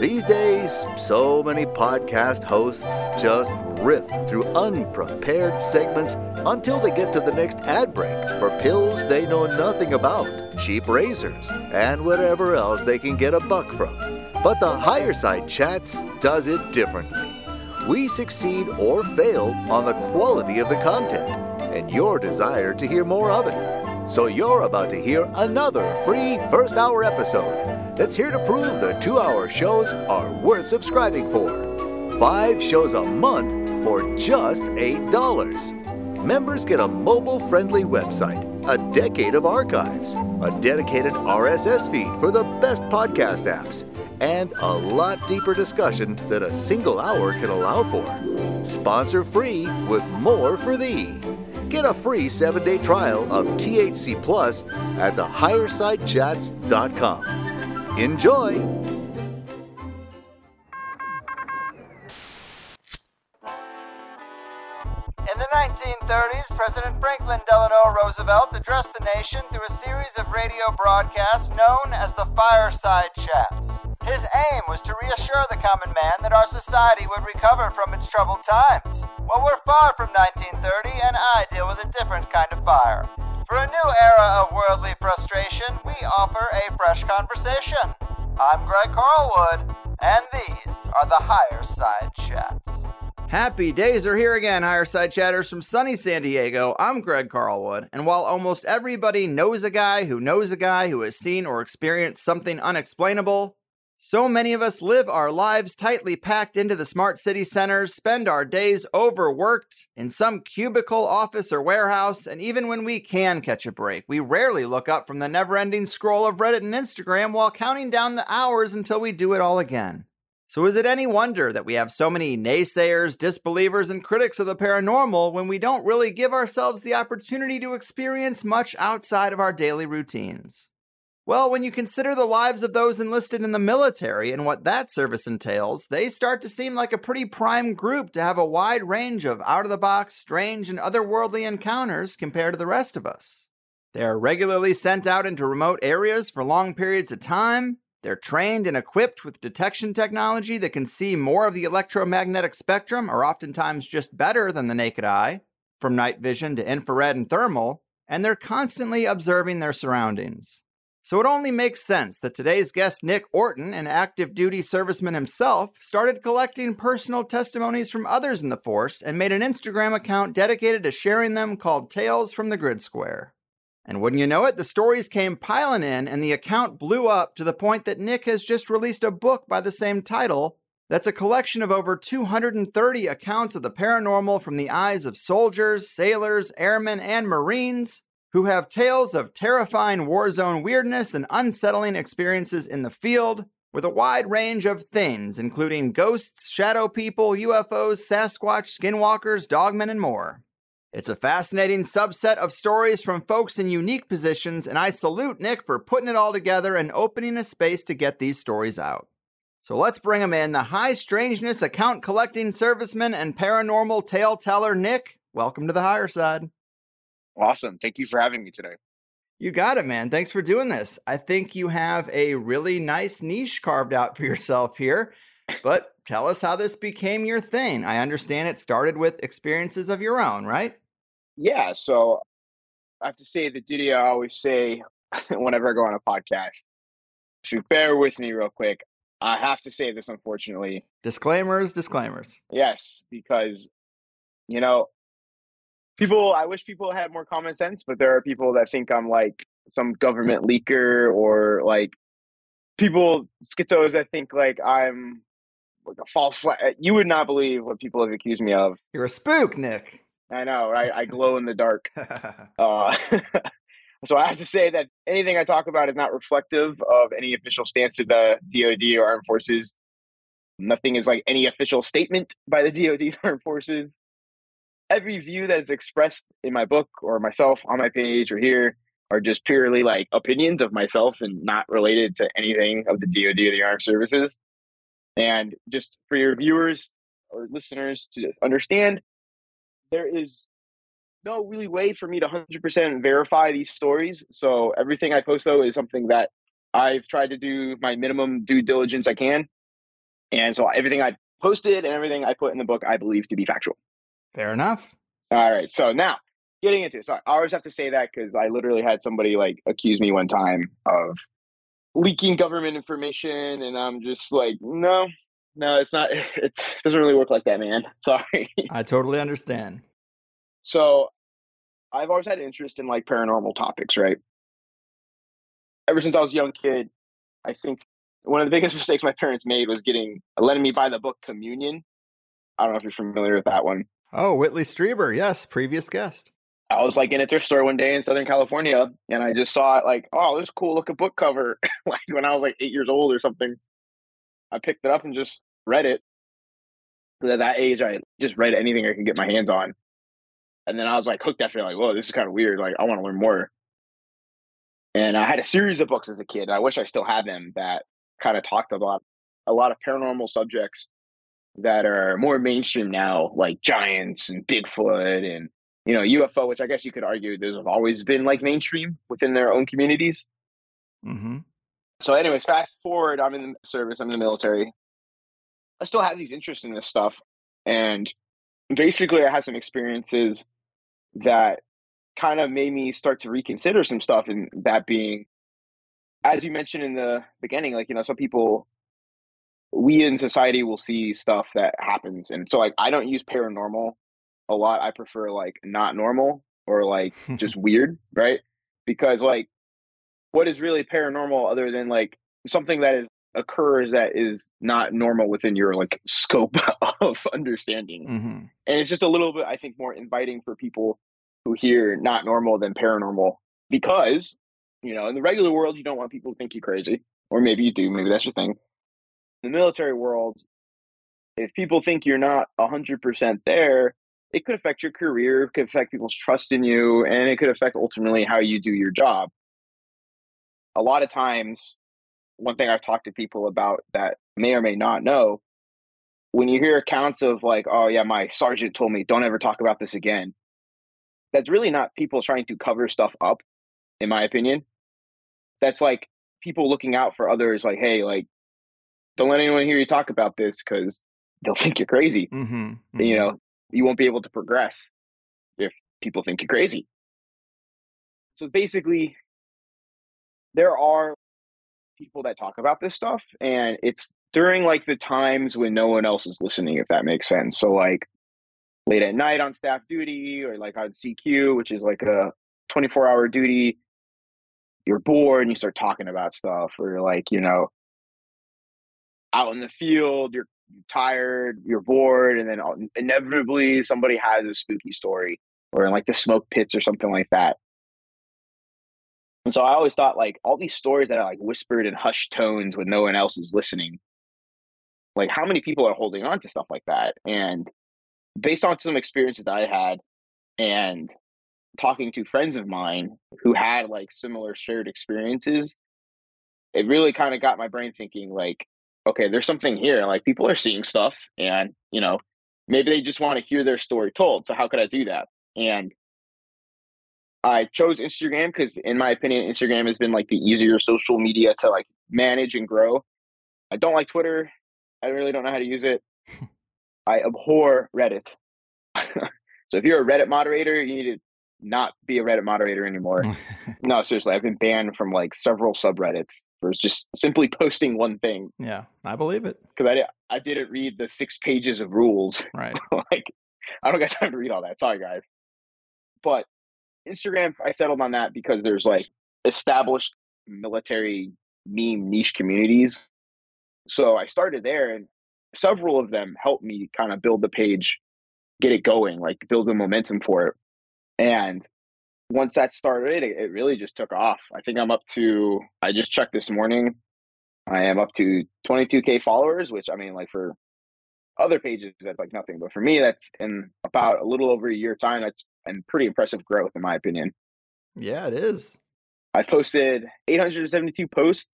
These days, so many podcast hosts just riff through unprepared segments until they get to the next ad break for pills they know nothing about, cheap razors, and whatever else they can get a buck from. But the Higher Side Chats does it differently. We succeed or fail on the quality of the content and your desire to hear more of it. So you're about to hear another free first hour episode that's here to prove the two hour shows are worth subscribing for. Five shows a month for just $8. Members get a mobile friendly website, a decade of archives, a dedicated RSS feed for the best podcast apps, and a lot deeper discussion than a single hour can allow for. Sponsor free with more for thee. Get a free seven day trial of THC Plus at thehighersidechats.com. Enjoy! In the 1930s, President Franklin Delano Roosevelt addressed the nation through a series of radio broadcasts known as the Fireside Chats. His aim was to reassure the common man that our society would recover from its troubled times. Well, we're far from 1930, and I deal with a different kind of fire. For a new era of worldly frustration, we offer a fresh conversation. I'm Greg Carlwood, and these are the Higher Side Chats. Happy days are here again, Higher Side Chatters from sunny San Diego. I'm Greg Carlwood, and while almost everybody knows a guy who knows a guy who has seen or experienced something unexplainable, so many of us live our lives tightly packed into the smart city centers, spend our days overworked in some cubicle, office, or warehouse, and even when we can catch a break, we rarely look up from the never ending scroll of Reddit and Instagram while counting down the hours until we do it all again. So, is it any wonder that we have so many naysayers, disbelievers, and critics of the paranormal when we don't really give ourselves the opportunity to experience much outside of our daily routines? Well, when you consider the lives of those enlisted in the military and what that service entails, they start to seem like a pretty prime group to have a wide range of out of the box, strange, and otherworldly encounters compared to the rest of us. They are regularly sent out into remote areas for long periods of time. They're trained and equipped with detection technology that can see more of the electromagnetic spectrum, or oftentimes just better than the naked eye, from night vision to infrared and thermal, and they're constantly observing their surroundings. So it only makes sense that today's guest, Nick Orton, an active duty serviceman himself, started collecting personal testimonies from others in the force and made an Instagram account dedicated to sharing them called Tales from the Grid Square. And wouldn't you know it, the stories came piling in and the account blew up to the point that Nick has just released a book by the same title that's a collection of over 230 accounts of the paranormal from the eyes of soldiers, sailors, airmen, and Marines who have tales of terrifying war zone weirdness and unsettling experiences in the field, with a wide range of things, including ghosts, shadow people, UFOs, Sasquatch, skinwalkers, dogmen, and more. It's a fascinating subset of stories from folks in unique positions, and I salute Nick for putting it all together and opening a space to get these stories out. So let's bring him in the high strangeness account collecting serviceman and paranormal tale teller, Nick. Welcome to the higher side. Awesome. Thank you for having me today. You got it, man. Thanks for doing this. I think you have a really nice niche carved out for yourself here. But tell us how this became your thing. I understand it started with experiences of your own, right? Yeah. So I have to say the duty I always say whenever I go on a podcast. So bear with me real quick. I have to say this, unfortunately. Disclaimers, disclaimers. Yes, because, you know, people i wish people had more common sense but there are people that think i'm like some government leaker or like people schizos that think like i'm like a false flag. You would not believe what people have accused me of. You're a spook nick. I know right? I glow in the dark. Uh, so i have to say that anything i talk about is not reflective of any official stance of the dod or armed forces. Nothing is like any official statement by the dod or armed forces every view that is expressed in my book or myself on my page or here are just purely like opinions of myself and not related to anything of the DoD or the armed services. And just for your viewers or listeners to understand, there is no really way for me to 100% verify these stories. So everything I post though is something that I've tried to do my minimum due diligence I can. And so everything I posted and everything I put in the book, I believe to be factual. Fair enough. All right. So now getting into it. So I always have to say that because I literally had somebody like accuse me one time of leaking government information. And I'm just like, no, no, it's not. It doesn't really work like that, man. Sorry. I totally understand. So I've always had interest in like paranormal topics, right? Ever since I was a young kid, I think one of the biggest mistakes my parents made was getting letting me buy the book Communion. I don't know if you're familiar with that one. Oh, Whitley Strieber, yes, previous guest. I was like in a thrift store one day in Southern California, and I just saw it like, oh, this cool looking book cover. like when I was like eight years old or something, I picked it up and just read it. At that age, I just read anything I could get my hands on, and then I was like hooked after like, whoa, this is kind of weird. Like I want to learn more. And I had a series of books as a kid. I wish I still had them that kind of talked about a lot of paranormal subjects that are more mainstream now, like giants and Bigfoot and you know UFO, which I guess you could argue those have always been like mainstream within their own communities. Mm-hmm. So, anyways, fast forward, I'm in the service, I'm in the military. I still have these interests in this stuff, and basically, I had some experiences that kind of made me start to reconsider some stuff, and that being as you mentioned in the beginning, like, you know, some people, we in society will see stuff that happens. And so, like, I don't use paranormal a lot. I prefer, like, not normal or, like, just weird, right? Because, like, what is really paranormal other than, like, something that is, occurs that is not normal within your, like, scope of understanding? Mm-hmm. And it's just a little bit, I think, more inviting for people who hear not normal than paranormal because you know, in the regular world, you don't want people to think you crazy, or maybe you do. Maybe that's your thing. The military world, if people think you're not 100% there, it could affect your career, it could affect people's trust in you, and it could affect ultimately how you do your job. A lot of times, one thing I've talked to people about that may or may not know, when you hear accounts of like, oh yeah, my sergeant told me don't ever talk about this again, that's really not people trying to cover stuff up, in my opinion that's like people looking out for others like hey like don't let anyone hear you talk about this because they'll think you're crazy Mm-hmm. mm-hmm. you know you won't be able to progress if people think you're crazy so basically there are people that talk about this stuff and it's during like the times when no one else is listening if that makes sense so like late at night on staff duty or like on cq which is like a 24 hour duty you're bored and you start talking about stuff or like you know out in the field you're tired you're bored and then inevitably somebody has a spooky story or in like the smoke pits or something like that. And so i always thought like all these stories that are like whispered in hushed tones when no one else is listening like how many people are holding on to stuff like that? And based on some experiences that i had and talking to friends of mine who had like similar shared experiences, it really kind of got my brain thinking like, okay, there's something here. Like people are seeing stuff and, you know, maybe they just want to hear their story told. So how could I do that? And I chose Instagram because in my opinion, Instagram has been like the easier social media to like manage and grow. I don't like Twitter. I really don't know how to use it. I abhor Reddit. so if you're a Reddit moderator, you need to not be a Reddit moderator anymore. no, seriously, I've been banned from like several subreddits for just simply posting one thing. Yeah, I believe it. Because I, did, I didn't read the six pages of rules. Right. like, I don't got time to read all that. Sorry, guys. But Instagram, I settled on that because there's like established military meme niche communities. So I started there, and several of them helped me kind of build the page, get it going, like build the momentum for it. And once that started, it, it really just took off. I think I'm up to, I just checked this morning, I am up to 22K followers, which I mean, like for other pages, that's like nothing. But for me, that's in about a little over a year time. That's and pretty impressive growth, in my opinion. Yeah, it is. I posted 872 posts,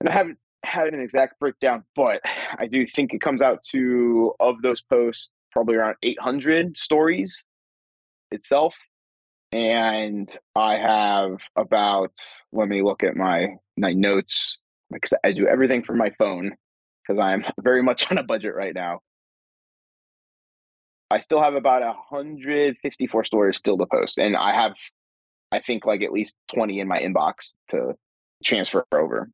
and I haven't had an exact breakdown, but I do think it comes out to of those posts probably around 800 stories itself. and I have about let me look at my my notes because I do everything from my phone because I'm very much on a budget right now. I still have about 154 stories still to post, and I have, I think, like at least 20 in my inbox to transfer over.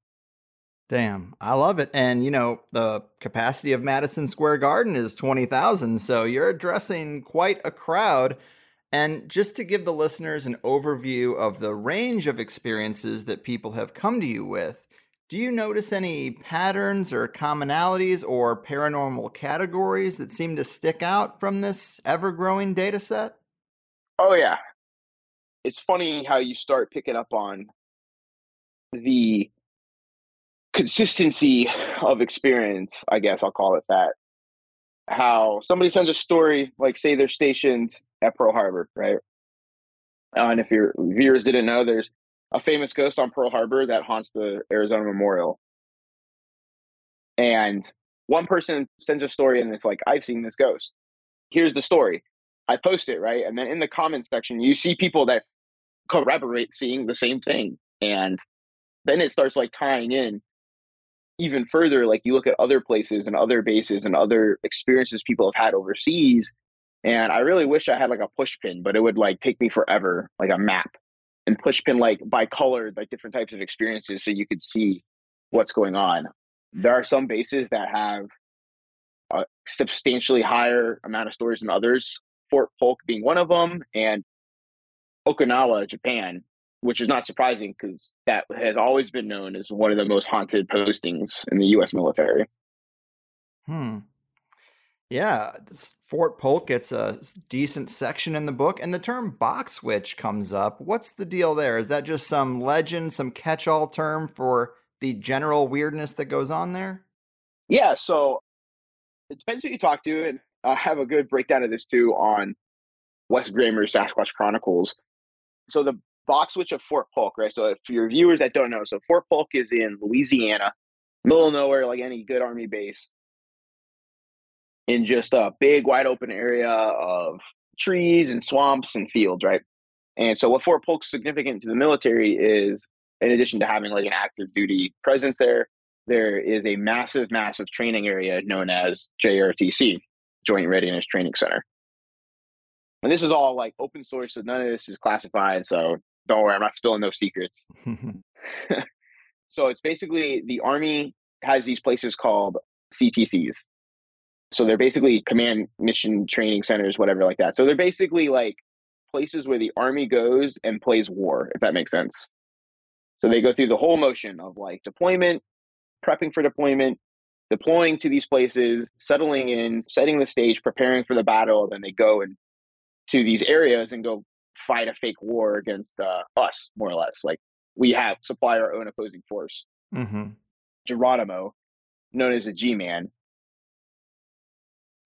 Damn, I love it. And you know, the capacity of Madison Square Garden is 20,000, so you're addressing quite a crowd. And just to give the listeners an overview of the range of experiences that people have come to you with, do you notice any patterns or commonalities or paranormal categories that seem to stick out from this ever growing data set? Oh, yeah. It's funny how you start picking up on the consistency of experience, I guess I'll call it that. How somebody sends a story, like say they're stationed at Pearl Harbor, right? Uh, and if your viewers didn't know, there's a famous ghost on Pearl Harbor that haunts the Arizona Memorial. And one person sends a story and it's like, I've seen this ghost. Here's the story. I post it, right? And then in the comments section, you see people that corroborate seeing the same thing. And then it starts like tying in even further. Like you look at other places and other bases and other experiences people have had overseas. And I really wish I had like a push pin, but it would like take me forever, like a map and push pin like by color, like different types of experiences so you could see what's going on. There are some bases that have a substantially higher amount of stories than others. Fort Polk being one of them, and Okinawa, Japan, which is not surprising because that has always been known as one of the most haunted postings in the U.S. military. Hmm. Yeah, Fort Polk gets a decent section in the book, and the term box witch comes up. What's the deal there? Is that just some legend, some catch all term for the general weirdness that goes on there? Yeah, so it depends who you talk to, and I have a good breakdown of this too on Wes Germer's Sasquatch Chronicles. So the box witch of Fort Polk, right? So for your viewers that don't know, so Fort Polk is in Louisiana, middle of nowhere, like any good army base in just a big wide open area of trees and swamps and fields, right? And so what Fort Polk's significant to the military is in addition to having like an active duty presence there, there is a massive, massive training area known as JRTC, Joint Readiness Training Center. And this is all like open source, so none of this is classified. So don't worry, I'm not spilling no secrets. Mm-hmm. so it's basically the Army has these places called CTCs, so they're basically command mission training centers, whatever like that. So they're basically like places where the army goes and plays war, if that makes sense. So they go through the whole motion of like deployment, prepping for deployment, deploying to these places, settling in, setting the stage, preparing for the battle. Then they go and to these areas and go fight a fake war against uh, us, more or less. Like we have supply our own opposing force. Mm-hmm. Geronimo, known as a G man,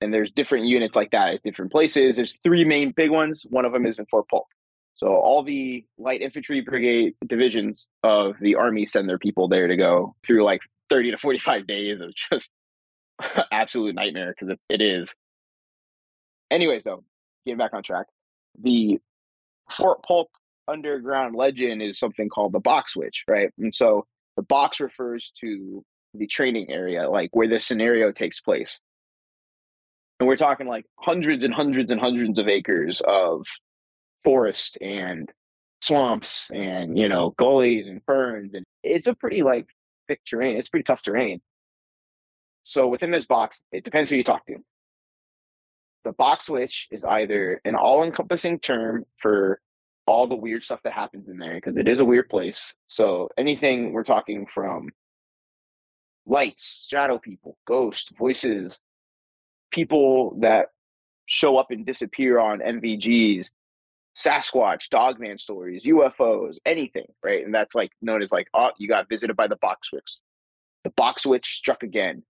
and there's different units like that at different places. There's three main big ones. One of them is in Fort Polk. So all the light infantry brigade divisions of the army send their people there to go through like 30 to 45 days of just absolute nightmare because it, it is. Anyways, though, getting back on track, the Fort Polk underground legend is something called the box witch, right? And so the box refers to the training area, like where the scenario takes place and we're talking like hundreds and hundreds and hundreds of acres of forest and swamps and you know gullies and ferns and it's a pretty like thick terrain it's pretty tough terrain. So within this box it depends who you talk to. The box witch is either an all-encompassing term for all the weird stuff that happens in there because it is a weird place. So anything we're talking from lights shadow people ghosts voices people that show up and disappear on NVGs, Sasquatch, Dogman stories, UFOs, anything, right? And that's like known as like, oh, you got visited by the box witch. The box witch struck again.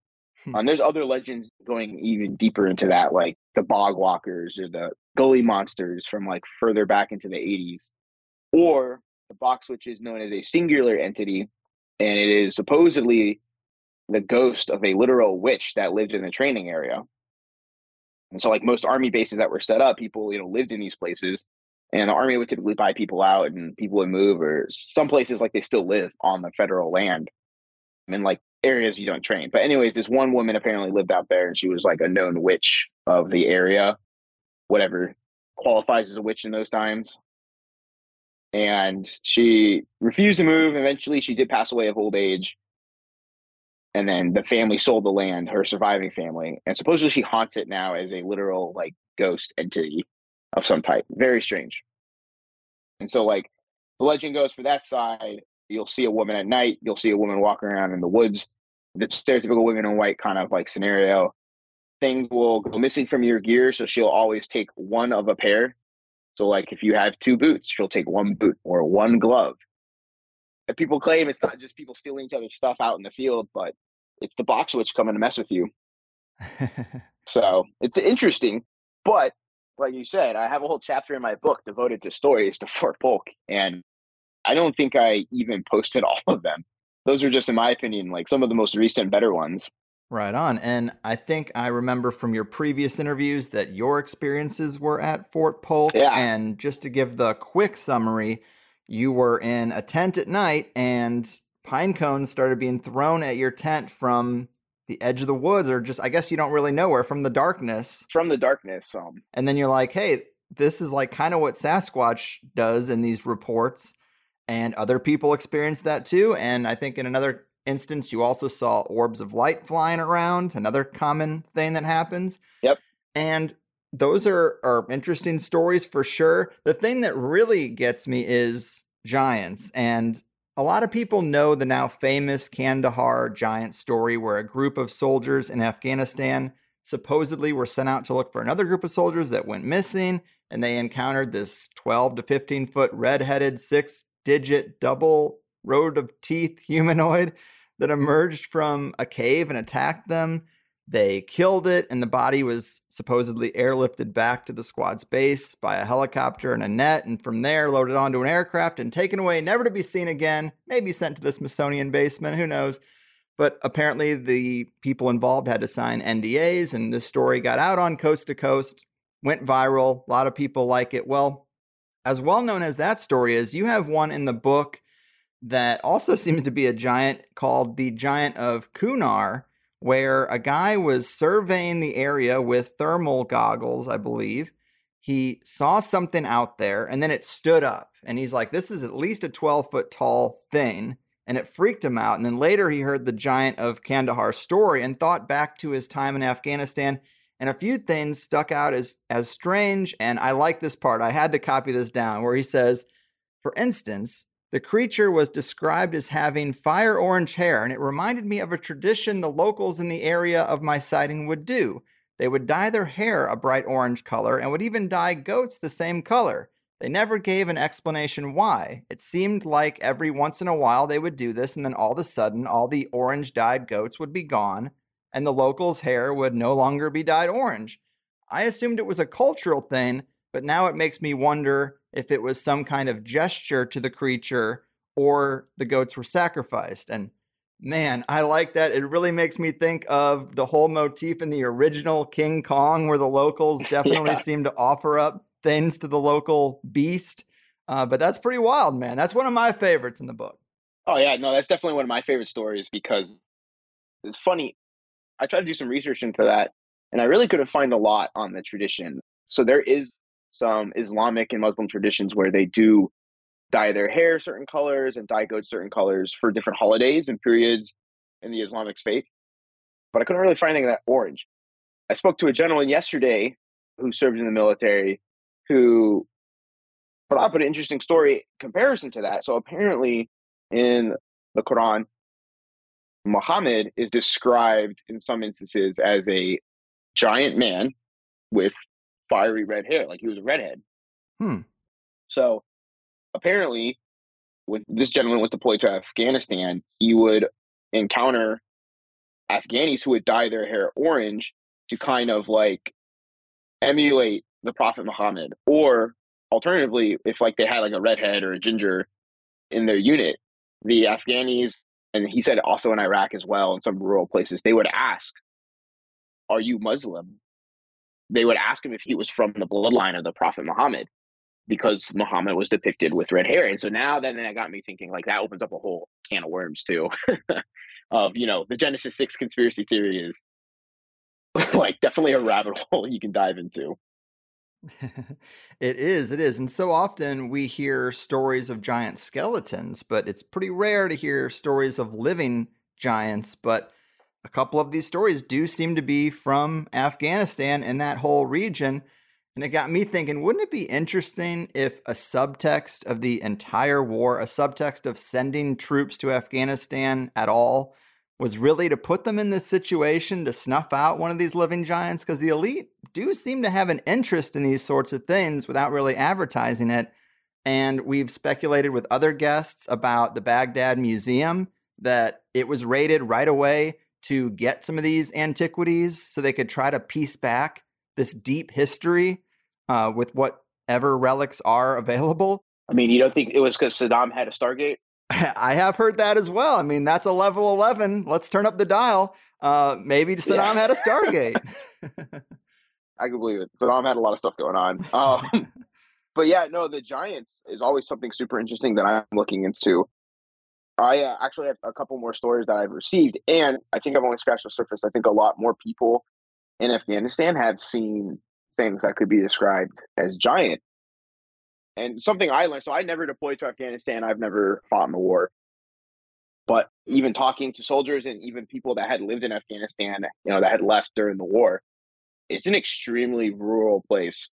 Hmm. Um, there's other legends going even deeper into that, like the bog walkers or the gully monsters from like further back into the 80s. Or the box witch is known as a singular entity, and it is supposedly the ghost of a literal witch that lived in the training area. And so, like most army bases that were set up, people you know lived in these places, and the army would typically buy people out and people would move or some places like they still live on the federal land in like areas you don't train. But anyways this one woman apparently lived out there and she was like a known witch of the area whatever qualifies as a witch in those times. And she refused to move. Eventually she did pass away of old age and then the family sold the land her surviving family and supposedly she haunts it now as a literal like ghost entity of some type. Very strange. And so, like, the legend goes for that side, you'll see a woman at night, you'll see a woman walking around in the woods, the stereotypical women in white kind of like scenario. Things will go missing from your gear, so she'll always take one of a pair. So, like, if you have two boots, she'll take one boot or one glove. And people claim it's not just people stealing each other's stuff out in the field, but it's the box witch coming to mess with you. so it's interesting, but like you said, I have a whole chapter in my book devoted to stories to Fort Polk, and I don't think I even posted all of them. Those are just, in my opinion, like some of the most recent, better ones. Right on. And I think I remember from your previous interviews that your experiences were at Fort Polk. Yeah. And just to give the quick summary, you were in a tent at night and pine cones started being thrown at your tent from the edge of the woods or just I guess you don't really know where from the darkness. From the darkness. Um, and then you're like, hey, this is like kind of what Sasquatch does in these reports. And other people experience that too. And I think in another instance, you also saw orbs of light flying around, another common thing that happens. Yep. And those are, are interesting stories for sure. The thing that really gets me is giants. And a lot of people know the now famous Kandahar giant story where a group of soldiers in Afghanistan supposedly were sent out to look for another group of soldiers that went missing and they encountered this 12 to 15 foot red-headed six digit double row of teeth humanoid that emerged from a cave and attacked them they killed it, and the body was supposedly airlifted back to the squad's base by a helicopter and a net, and from there loaded onto an aircraft and taken away, never to be seen again, maybe sent to the Smithsonian basement, who knows. But apparently, the people involved had to sign NDAs, and this story got out on Coast to Coast, went viral. A lot of people like it. Well, as well known as that story is, you have one in the book that also seems to be a giant called the Giant of Kunar where a guy was surveying the area with thermal goggles, I believe. He saw something out there and then it stood up. And he's like, this is at least a 12 foot tall thing. And it freaked him out. And then later he heard the giant of Kandahar story and thought back to his time in Afghanistan. And a few things stuck out as, as strange. And I like this part. I had to copy this down where he says, for instance, the creature was described as having fire orange hair, and it reminded me of a tradition the locals in the area of my sighting would do. They would dye their hair a bright orange color and would even dye goats the same color. They never gave an explanation why. It seemed like every once in a while they would do this, and then all of a sudden, all the orange dyed goats would be gone, and the locals' hair would no longer be dyed orange. I assumed it was a cultural thing, but now it makes me wonder if it was some kind of gesture to the creature or the goats were sacrificed. And man, I like that. It really makes me think of the whole motif in the original King Kong, where the locals definitely yeah. seem to offer up things to the local beast. Uh, but that's pretty wild, man. That's one of my favorites in the book. Oh, yeah. No, that's definitely one of my favorite stories because it's funny. I tried to do some research into that and I really couldn't find a lot on the tradition. So there is some Islamic and Muslim traditions where they do dye their hair certain colors and dye goats certain colors for different holidays and periods in the Islamic faith. But I couldn't really find anything that orange. I spoke to a gentleman yesterday who served in the military who but I put an interesting story comparison to that. So apparently in the Quran, Muhammad is described in some instances as a giant man with fiery red hair, like he was a redhead. Hmm. So apparently, when this gentleman was deployed to Afghanistan, he would encounter Afghanis who would dye their hair orange to kind of like emulate the Prophet Muhammad, or alternatively, if like they had like a redhead or a ginger in their unit, the Afghanis, and he said also in Iraq as well, in some rural places, they would ask, "Are you Muslim?" They would ask him if he was from the bloodline of the Prophet Muhammad. because Muhammad was depicted with red hair. And so now then that got me thinking like that opens up a whole can of worms too. of, you know, the Genesis 6 conspiracy theory is like definitely a rabbit hole you can dive into. it is, it is. And so often we hear stories of giant skeletons, but it's pretty rare to hear stories of living giants. But a couple of these stories do seem to be from Afghanistan and that whole region. And it got me thinking wouldn't it be interesting if a subtext of the entire war, a subtext of sending troops to Afghanistan at all, was really to put them in this situation to snuff out one of these living giants? Because the elite do seem to have an interest in these sorts of things without really advertising it. And we've speculated with other guests about the Baghdad Museum that it was raided right away to get some of these antiquities so they could try to piece back this deep history uh, with whatever relics are available. I mean, you don't think it was because Saddam had a Stargate? I have heard that as well. I mean, that's a level 11. Let's turn up the dial. Uh, maybe Saddam yeah. had a Stargate. I can believe it. Saddam had a lot of stuff going on. Um, but yeah, no, the Giants is always something super interesting that I'm looking into. I uh, actually have a couple more stories that I've received, and I think I've only scratched the surface. I think a lot more people in Afghanistan have seen things that could be described as giant. And something I learned so I never deployed to Afghanistan, I've never fought in the war. But even talking to soldiers and even people that had lived in Afghanistan, you know, that had left during the war, it's an extremely rural place.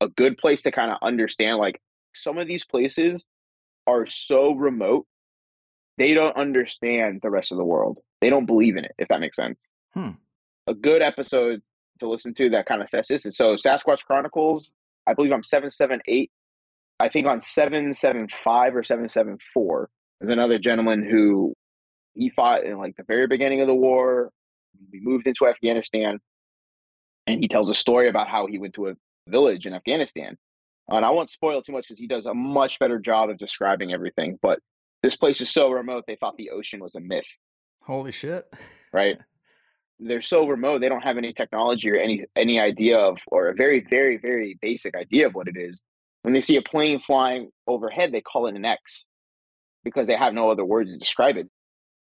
A good place to kind of understand like some of these places are so remote they don't understand the rest of the world. They don't believe in it, if that makes sense. Hmm. A good episode to listen to that kind of says this is so Sasquatch Chronicles, I believe I'm 778. I think on 775 or 774, there's another gentleman who he fought in like the very beginning of the war. We moved into Afghanistan and he tells a story about how he went to a village in Afghanistan. And I won't spoil too much because he does a much better job of describing everything. But this place is so remote they thought the ocean was a myth. Holy shit. Right? They're so remote they don't have any technology or any any idea of or a very very very basic idea of what it is. When they see a plane flying overhead they call it an x because they have no other words to describe it.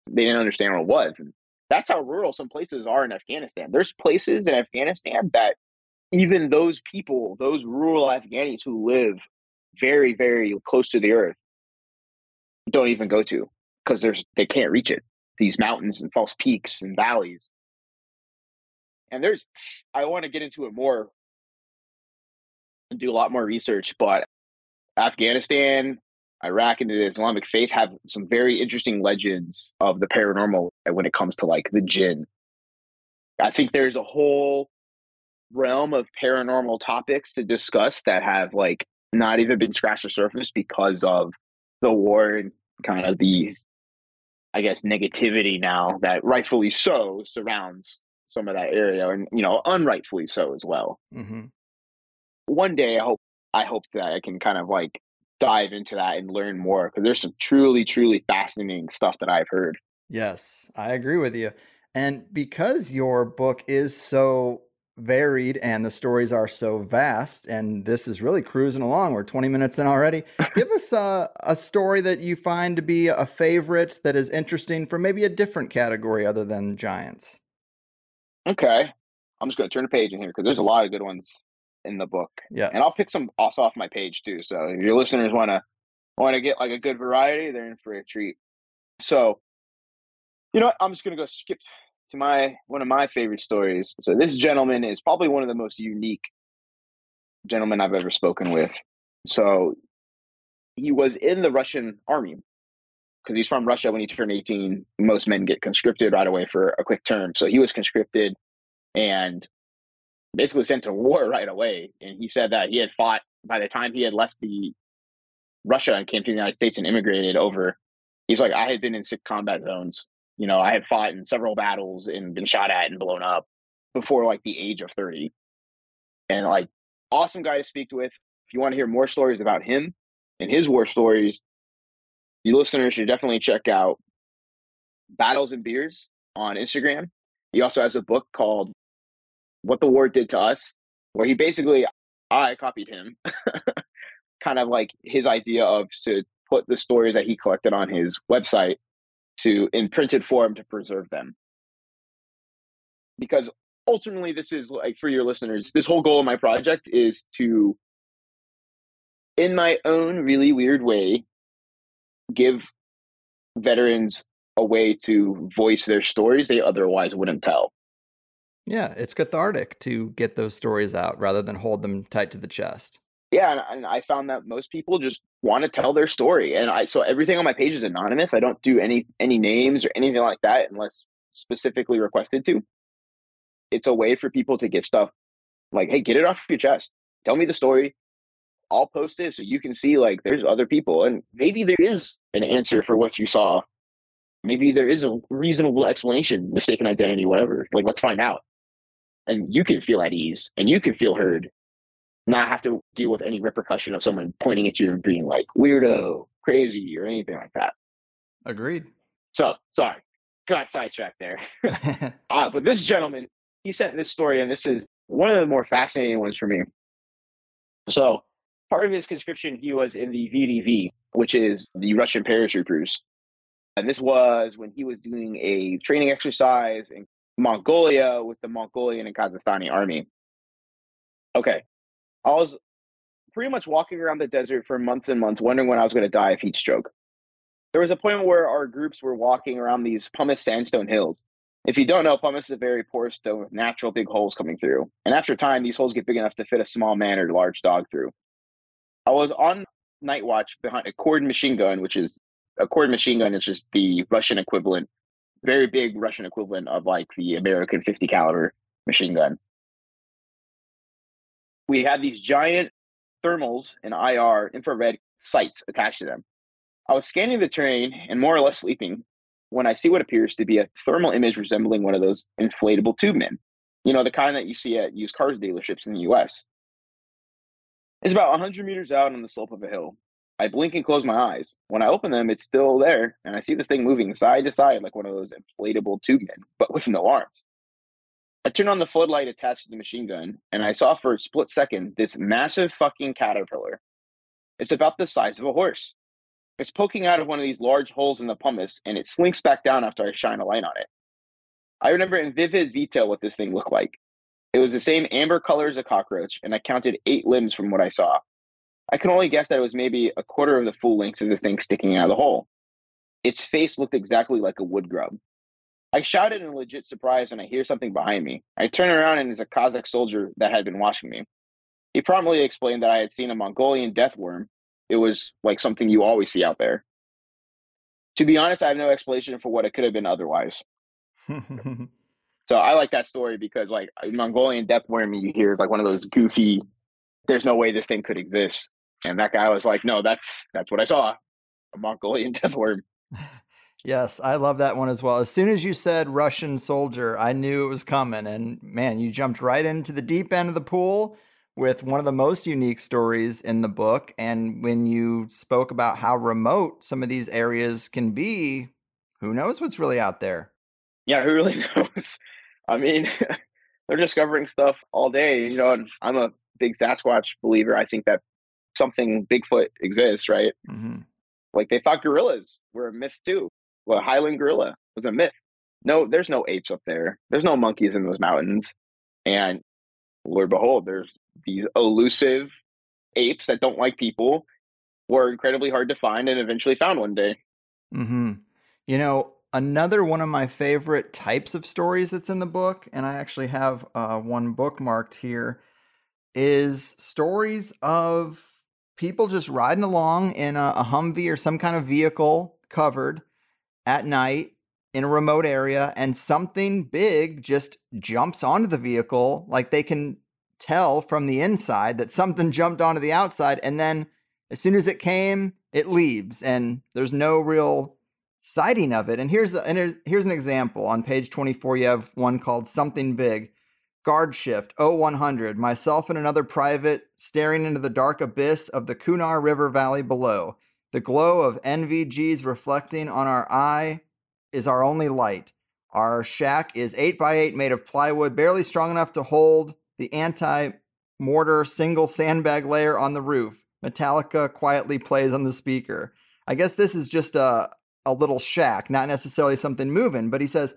They didn't understand what it was and that's how rural some places are in afghanistan. There's places in afghanistan that even those people those rural afghanis who live very very close to the earth don't even go to because there's they can't reach it. These mountains and false peaks and valleys. And there's I want to get into it more and do a lot more research, but Afghanistan, Iraq, and the Islamic faith have some very interesting legends of the paranormal when it comes to like the jinn. I think there's a whole realm of paranormal topics to discuss that have like not even been scratched the surface because of the war and kind of the I guess negativity now that rightfully so surrounds some of that area, and you know, unrightfully so as well. Mm-hmm. One day, I hope I hope that I can kind of like dive into that and learn more because there's some truly, truly fascinating stuff that I've heard. Yes, I agree with you. And because your book is so varied and the stories are so vast and this is really cruising along we're 20 minutes in already. Give us a, a story that you find to be a favorite that is interesting for maybe a different category other than giants. Okay i'm just going to turn a page in here because there's a lot of good ones in the book yeah and i'll pick some also off my page too so if your listeners want to want to get like a good variety they're in for a treat. So you know what? I'm just going to go skip to my one of my favorite stories. So this gentleman is probably one of the most unique gentlemen I've ever spoken with. So he was in the Russian army because he's from Russia. When he turned 18, most men get conscripted right away for a quick term. So he was conscripted and basically sent to war right away. And he said that he had fought by the time he had left the Russia and came to the United States and immigrated over. He's like, I had been in six combat zones you know, I had fought in several battles and been shot at and blown up before like the age of 30. And like awesome guy to speak with. If you want to hear more stories about him and his war stories, you listeners should definitely check out Battles and Beers on Instagram. He also has a book called What the War Did to Us, where he basically I copied him kind of like his idea of to put the stories that he collected on his website to in printed form to preserve them. Because ultimately this is like for your listeners, this whole goal of my project is to in my own really weird way give veterans a way to voice their stories they otherwise wouldn't tell. Yeah, it's cathartic to get those stories out rather than hold them tight to the chest. Yeah, and, and I found that most people just want to tell their story, and I so everything on my page is anonymous. I don't do any any names or anything like that unless specifically requested to. It's a way for people to get stuff like, hey, get it off your chest. Tell me the story. I'll post it so you can see like there's other people, and maybe there is an answer for what you saw. Maybe there is a reasonable explanation, mistaken identity, whatever. Like, let's find out and you can feel at ease and you can feel heard, not have to deal with any repercussion of someone pointing at you and being like weirdo, crazy, or anything like that. Agreed. So sorry, got sidetracked there. uh, but this gentleman, he sent this story, and this is one of the more fascinating ones for me. So part of his conscription, he was in the VDV, which is the Russian paratroopers. And this was when he was doing a training exercise in Mongolia with the Mongolian and Kazakhstani army. Okay. I was pretty much walking around the desert for months and months, wondering when I was going to die of heat stroke. There was a point where our groups were walking around these pumice sandstone hills. If you don't know, pumice is a very porous stone with natural big holes coming through. And after time, these holes get big enough to fit a small man or large dog through. I was on night watch behind a Kord machine gun, which is a Kord machine gun is just the Russian equivalent very big Russian equivalent of like the American 50 caliber machine gun. We had these giant thermals and IR infrared sights attached to them. I was scanning the terrain and more or less sleeping when I see what appears to be a thermal image resembling one of those inflatable tube men. You know, the kind that you see at used cars dealerships in the US. It's about 100 meters out on the slope of a hill. I blink and close my eyes. When I open them, it's still there, and I see this thing moving side to side like one of those inflatable tube men, but with no arms. I turn on the floodlight attached to the machine gun, and I saw for a split second this massive fucking caterpillar. It's about the size of a horse. It's poking out of one of these large holes in the pumice, and it slinks back down after I shine a light on it. I remember in vivid detail what this thing looked like. It was the same amber color as a cockroach, and I counted eight limbs from what I saw. I can only guess that it was maybe a quarter of the full length of the thing sticking out of the hole. Its face looked exactly like a wood grub. I shouted in legit surprise when I hear something behind me. I turn around and it's a Kazakh soldier that had been watching me. He promptly explained that I had seen a Mongolian death worm. It was like something you always see out there. To be honest, I have no explanation for what it could have been otherwise. so I like that story because like Mongolian death worm you hear is like one of those goofy there's no way this thing could exist. And that guy was like, no, that's that's what I saw. A Mongolian death worm. Yes, I love that one as well. As soon as you said Russian soldier, I knew it was coming. And man, you jumped right into the deep end of the pool with one of the most unique stories in the book. And when you spoke about how remote some of these areas can be, who knows what's really out there? Yeah, who really knows? I mean, they're discovering stuff all day. You know, and I'm a big Sasquatch believer. I think that something Bigfoot exists, right? Mm-hmm. Like they thought gorillas were a myth too. Well, Highland gorilla was a myth. No, there's no apes up there. There's no monkeys in those mountains. And Lord behold, there's these elusive apes that don't like people were incredibly hard to find and eventually found one day. Mm-hmm. You know, another one of my favorite types of stories that's in the book, and I actually have uh, one bookmarked here, is stories of people just riding along in a, a Humvee or some kind of vehicle covered at night in a remote area and something big just jumps onto the vehicle like they can tell from the inside that something jumped onto the outside and then as soon as it came it leaves and there's no real sighting of it. And here's and here's an example. On page 24 you have one called something big. Guard shift 0100, myself and another private staring into the dark abyss of the Kunar River Valley below. The glow of NVGs reflecting on our eye is our only light. Our shack is 8 by 8 made of plywood, barely strong enough to hold the anti mortar single sandbag layer on the roof. Metallica quietly plays on the speaker. I guess this is just a, a little shack, not necessarily something moving, but he says,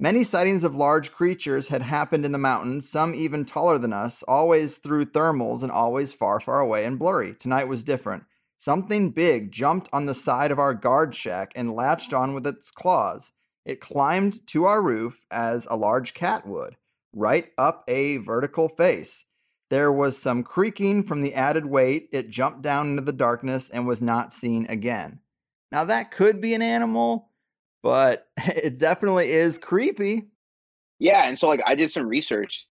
Many sightings of large creatures had happened in the mountains, some even taller than us, always through thermals and always far, far away and blurry. Tonight was different. Something big jumped on the side of our guard shack and latched on with its claws. It climbed to our roof as a large cat would, right up a vertical face. There was some creaking from the added weight. It jumped down into the darkness and was not seen again. Now, that could be an animal, but it definitely is creepy. Yeah, and so like I did some research.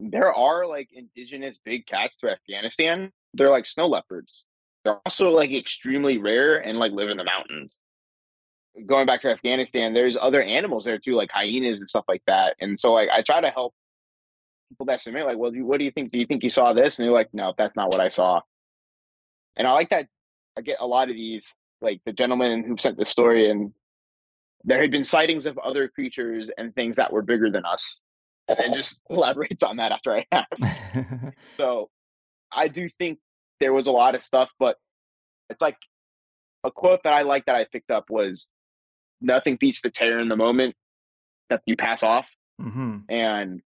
There are like indigenous big cats to Afghanistan. They're like snow leopards. They're also like extremely rare and like live in the mountains. Going back to Afghanistan, there's other animals there too, like hyenas and stuff like that. And so like I try to help people that submit, like, well, what do you think? Do you think you saw this? And they're like, no, that's not what I saw. And I like that. I get a lot of these, like the gentleman who sent the story, and there had been sightings of other creatures and things that were bigger than us and then just elaborates on that after i asked so i do think there was a lot of stuff but it's like a quote that i like that i picked up was nothing beats the terror in the moment that you pass off mm-hmm. and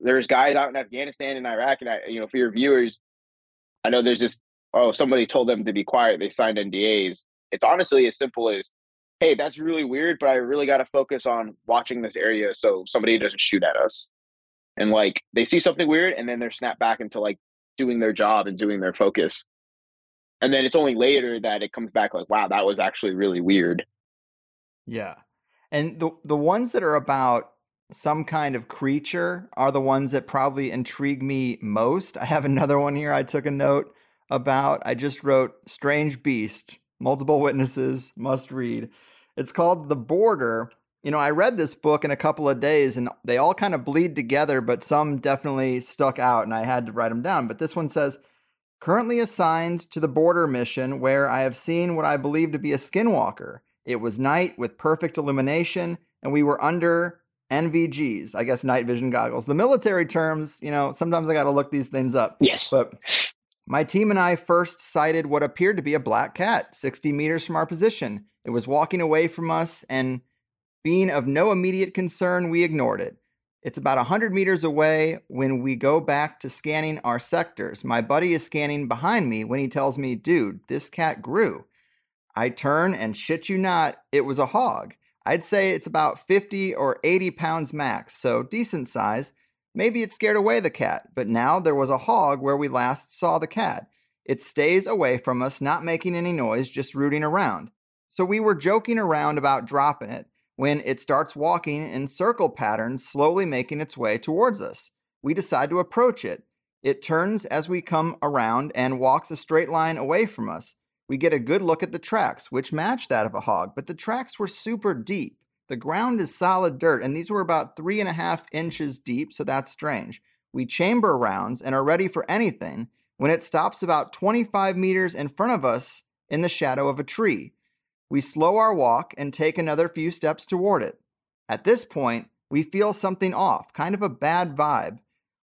there's guys out in afghanistan and iraq and i you know for your viewers i know there's this oh somebody told them to be quiet they signed ndas it's honestly as simple as hey, that's really weird, but I really got to focus on watching this area so somebody doesn't shoot at us. And like they see something weird and then they're snapped back into like doing their job and doing their focus. And then it's only later that it comes back like, wow, that was actually really weird. Yeah. And the the ones that are about some kind of creature are the ones that probably intrigue me most. I have another one here I took a note about. I just wrote strange beast, multiple witnesses, must read. It's called The Border. You know, I read this book in a couple of days and they all kind of bleed together, but some definitely stuck out and I had to write them down. But this one says, currently assigned to the border mission where I have seen what I believe to be a skinwalker. It was night with perfect illumination, and we were under NVGs, I guess night vision goggles. The military terms, you know, sometimes I got to look these things up. Yes. But my team and I first sighted what appeared to be a black cat 60 meters from our position. It was walking away from us, and being of no immediate concern, we ignored it. It's about 100 meters away when we go back to scanning our sectors. My buddy is scanning behind me when he tells me, dude, this cat grew. I turn and shit you not, it was a hog. I'd say it's about 50 or 80 pounds max, so decent size. Maybe it scared away the cat, but now there was a hog where we last saw the cat. It stays away from us, not making any noise, just rooting around. So we were joking around about dropping it when it starts walking in circle patterns, slowly making its way towards us. We decide to approach it. It turns as we come around and walks a straight line away from us. We get a good look at the tracks, which match that of a hog, but the tracks were super deep. The ground is solid dirt, and these were about three and a half inches deep, so that's strange. We chamber rounds and are ready for anything when it stops about 25 meters in front of us in the shadow of a tree. We slow our walk and take another few steps toward it. At this point, we feel something off, kind of a bad vibe.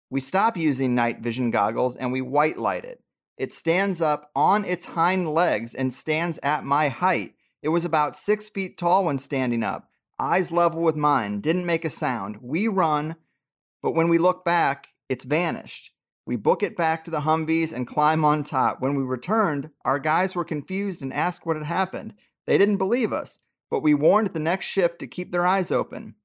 We stop using night vision goggles and we white light it. It stands up on its hind legs and stands at my height. It was about six feet tall when standing up, eyes level with mine, didn't make a sound. We run, but when we look back, it's vanished. We book it back to the Humvees and climb on top. When we returned, our guys were confused and asked what had happened. They didn't believe us, but we warned the next shift to keep their eyes open.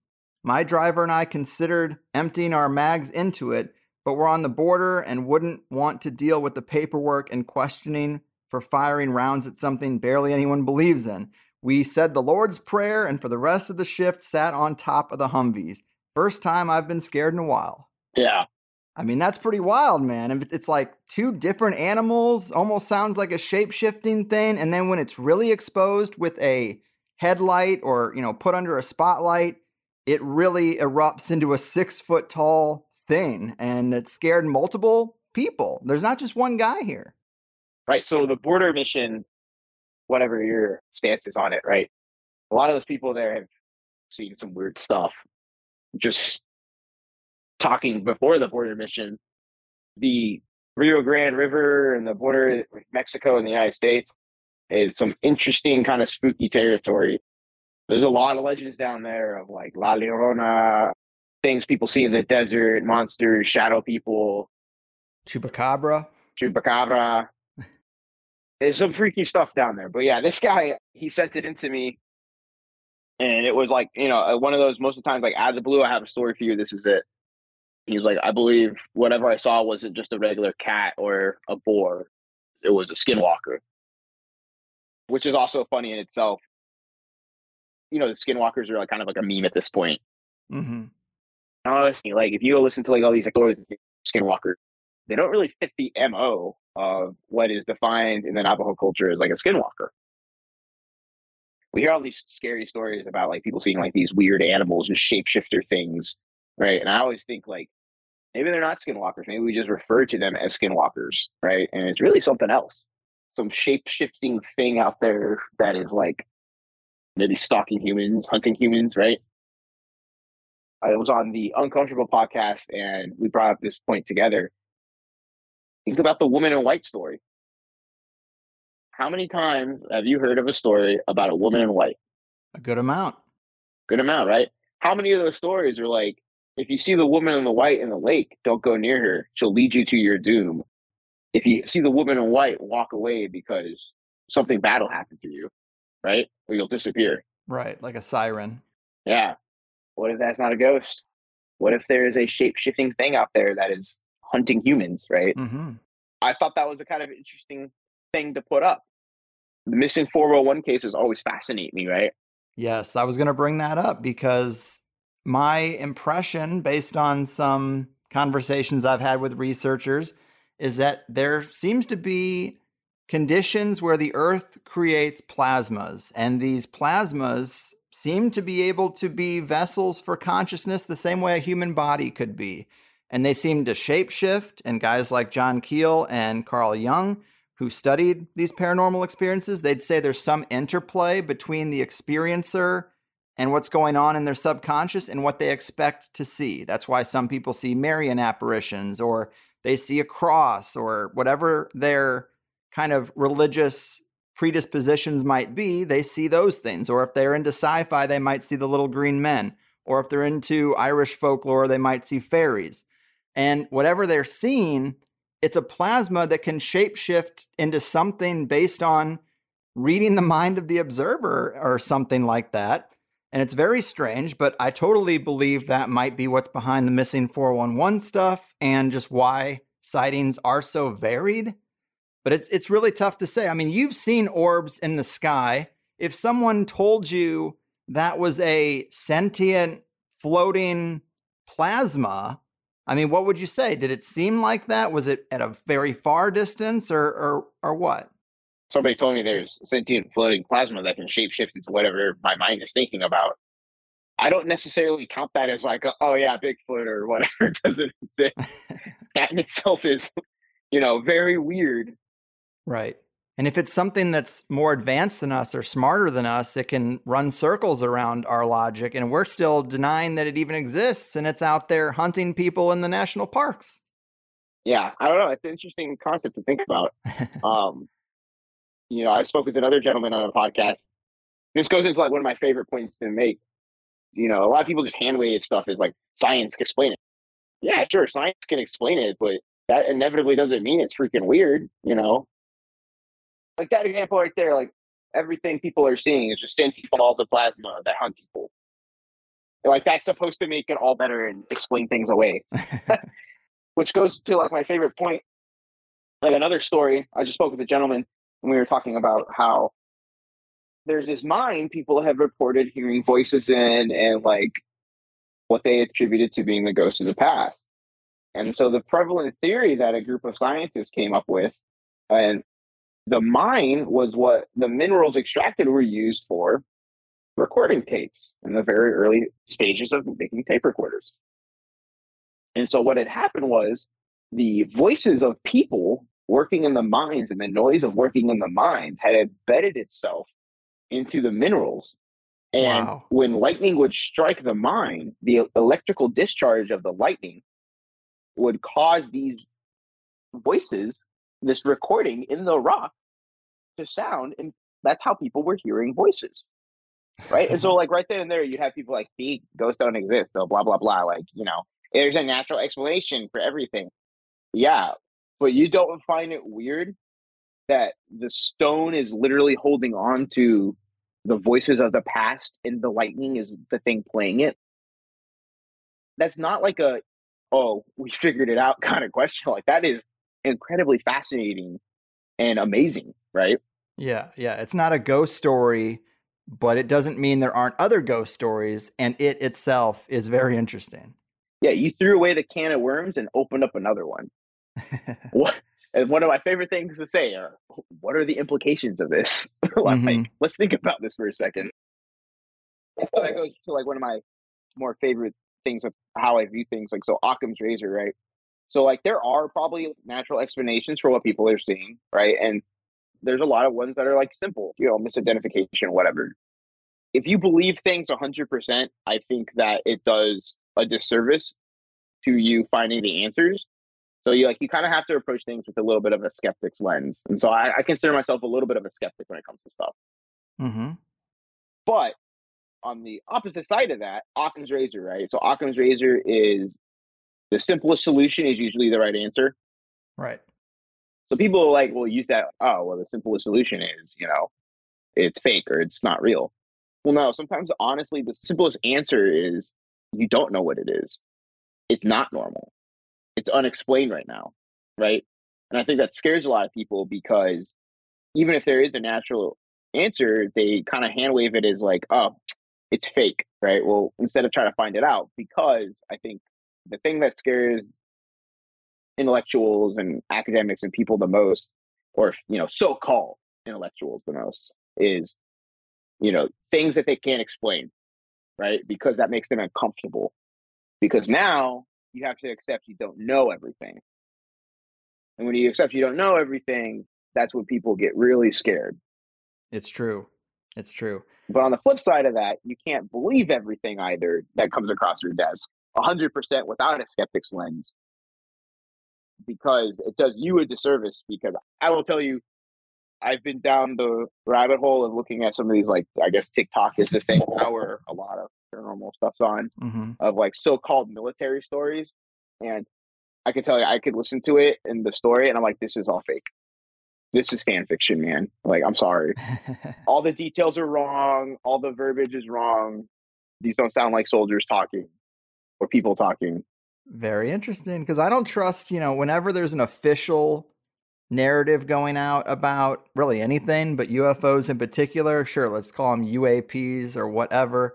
My driver and I considered emptying our mags into it, but we're on the border and wouldn't want to deal with the paperwork and questioning for firing rounds at something barely anyone believes in. We said the Lord's Prayer and for the rest of the shift sat on top of the Humvees. First time I've been scared in a while. Yeah. I mean, that's pretty wild, man. It's like two different animals, almost sounds like a shape shifting thing. And then when it's really exposed with a headlight or, you know, put under a spotlight, it really erupts into a six foot tall thing. And it scared multiple people. There's not just one guy here. Right. So the border mission, whatever your stance is on it, right? A lot of those people there have seen some weird stuff. Just talking before the border mission, the Rio Grande River and the border with Mexico and the United States is some interesting kind of spooky territory. There's a lot of legends down there of like La Llorona, things people see in the desert, monsters, shadow people, Chupacabra. Chupacabra. There's some freaky stuff down there. But yeah, this guy, he sent it into me. And it was like, you know, uh, one of those most of the times, like out of the blue, I have a story for you. This is it. He was like, I believe whatever I saw wasn't just a regular cat or a boar, it was a skinwalker, which is also funny in itself. You know, the skinwalkers are like kind of like a meme at this point. Mm-hmm. Honestly, like if you go listen to like all these stories of skinwalkers, they don't really fit the MO of what is defined in the Navajo culture as like a skinwalker. We hear all these scary stories about like people seeing like these weird animals and shapeshifter things, right? And I always think like maybe they're not skinwalkers. Maybe we just refer to them as skinwalkers, right? And it's really something else, some shape shifting thing out there that is like maybe stalking humans, hunting humans, right? I was on the Uncomfortable podcast and we brought up this point together. Think about the woman in white story. How many times have you heard of a story about a woman in white? A good amount. Good amount, right? How many of those stories are like, if you see the woman in the white in the lake, don't go near her. She'll lead you to your doom. If you see the woman in white, walk away because something bad will happen to you, right? Or you'll disappear. Right, like a siren. Yeah. What if that's not a ghost? What if there is a shape shifting thing out there that is hunting humans, right? Mm-hmm. I thought that was a kind of interesting thing to put up. The missing 411 cases always fascinate me, right? Yes, I was going to bring that up because my impression, based on some conversations I've had with researchers, is that there seems to be conditions where the Earth creates plasmas, and these plasmas seem to be able to be vessels for consciousness the same way a human body could be. And they seem to shapeshift, and guys like John Keel and Carl Jung, who studied these paranormal experiences, they'd say there's some interplay between the experiencer and what's going on in their subconscious and what they expect to see. That's why some people see Marian apparitions or they see a cross or whatever their kind of religious predispositions might be, they see those things. Or if they're into sci fi, they might see the little green men. Or if they're into Irish folklore, they might see fairies. And whatever they're seeing, it's a plasma that can shapeshift into something based on reading the mind of the observer or something like that. And it's very strange, but I totally believe that might be what's behind the missing 411 stuff and just why sightings are so varied. But it's it's really tough to say. I mean, you've seen orbs in the sky. If someone told you that was a sentient floating plasma, I mean, what would you say? Did it seem like that? Was it at a very far distance or or or what? Somebody told me there's sentient floating plasma that can shapeshift into whatever my mind is thinking about. I don't necessarily count that as like, oh yeah, Bigfoot or whatever doesn't exist. that in itself is, you know, very weird. Right. And if it's something that's more advanced than us or smarter than us, it can run circles around our logic. And we're still denying that it even exists and it's out there hunting people in the national parks. Yeah, I don't know. It's an interesting concept to think about. um, you know, I spoke with another gentleman on a podcast. This goes into like one of my favorite points to make. You know, a lot of people just hand wave stuff as like science can explain it. Yeah, sure, science can explain it, but that inevitably doesn't mean it's freaking weird. You know, like that example right there, like everything people are seeing is just sentient balls of plasma that hunt people. like that's supposed to make it all better and explain things away. Which goes to like my favorite point. Like another story, I just spoke with a gentleman we were talking about how there's this mind people have reported hearing voices in and like what they attributed to being the ghosts of the past. And so the prevalent theory that a group of scientists came up with, and the mine was what the minerals extracted were used for recording tapes in the very early stages of making tape recorders. And so what had happened was the voices of people working in the mines and the noise of working in the mines had embedded itself into the minerals. And Wow. when lightning would strike the mine, the electrical discharge of the lightning would cause these voices, this recording in the rock to sound, and that's how people were hearing voices. Right. and so, like, right then and there, you'd have people like, see, ghosts don't exist, blah, blah, blah. Like, you know, there's a natural explanation for everything. Yeah. But you don't find it weird that the stone is literally holding on to the voices of the past and the lightning is the thing playing it? That's not like a oh we figured it out kind of question like that is incredibly fascinating and amazing right? Yeah yeah it's not a ghost story but it doesn't mean there aren't other ghost stories and it itself is very interesting. Yeah you threw away the can of worms and opened up another one what and one of my favorite things to say are what are the implications of this? Like mm-hmm. let's think about this for a second. So that goes to like one of my more favorite things of how i view things like so occam's razor right? So like there are probably natural explanations for what people are seeing right? And there's a lot of ones that are like simple you know misidentification whatever. If you believe things 100% i think that it does a disservice to you finding the answers so you like you kind of have to approach things with a little bit of a skeptic's lens. And so I, I consider myself a little bit of a skeptic when it comes to stuff. Mm-hmm. But on the opposite side of that, Occam's razor, right? So Occam's razor is the simplest solution is usually the right answer. Right. So people like will use that, oh, well, the simplest solution is, you know, it's fake or it's not real. Well, no, sometimes honestly, the simplest answer is you don't know what it is. It's not normal it's unexplained right now, right? And I think that scares a lot of people because even if there is a natural answer, they kind of hand wave it as like, oh, it's fake, right? Well, instead of trying to find it out, because I think the thing that scares intellectuals and academics and people the most, or you know, so-called intellectuals the most, is you know things that they can't explain, right? Because that makes them uncomfortable. Because now you have to accept you don't know everything. And when you accept you don't know everything, that's when people get really scared. It's true. It's true. But on the flip side of that, you can't believe everything either that comes across your desk 100% without a skeptic's lens because it does you a disservice. Because I will tell you, I've been down the rabbit hole of looking at some of these, like, I guess TikTok is the thing now where a lot of paranormal stuff's on mm-hmm. of like so-called military stories, and I could tell you I could listen to it in the story, and I'm like, this is all fake. This is fan fiction, man. Like, I'm sorry. all the details are wrong. All the verbiage is wrong. These don't sound like soldiers talking or people talking. Very interesting because I don't trust, you know, whenever there's an official narrative going out about really anything, but UFOs in particular, sure, let's call them UAPs or whatever.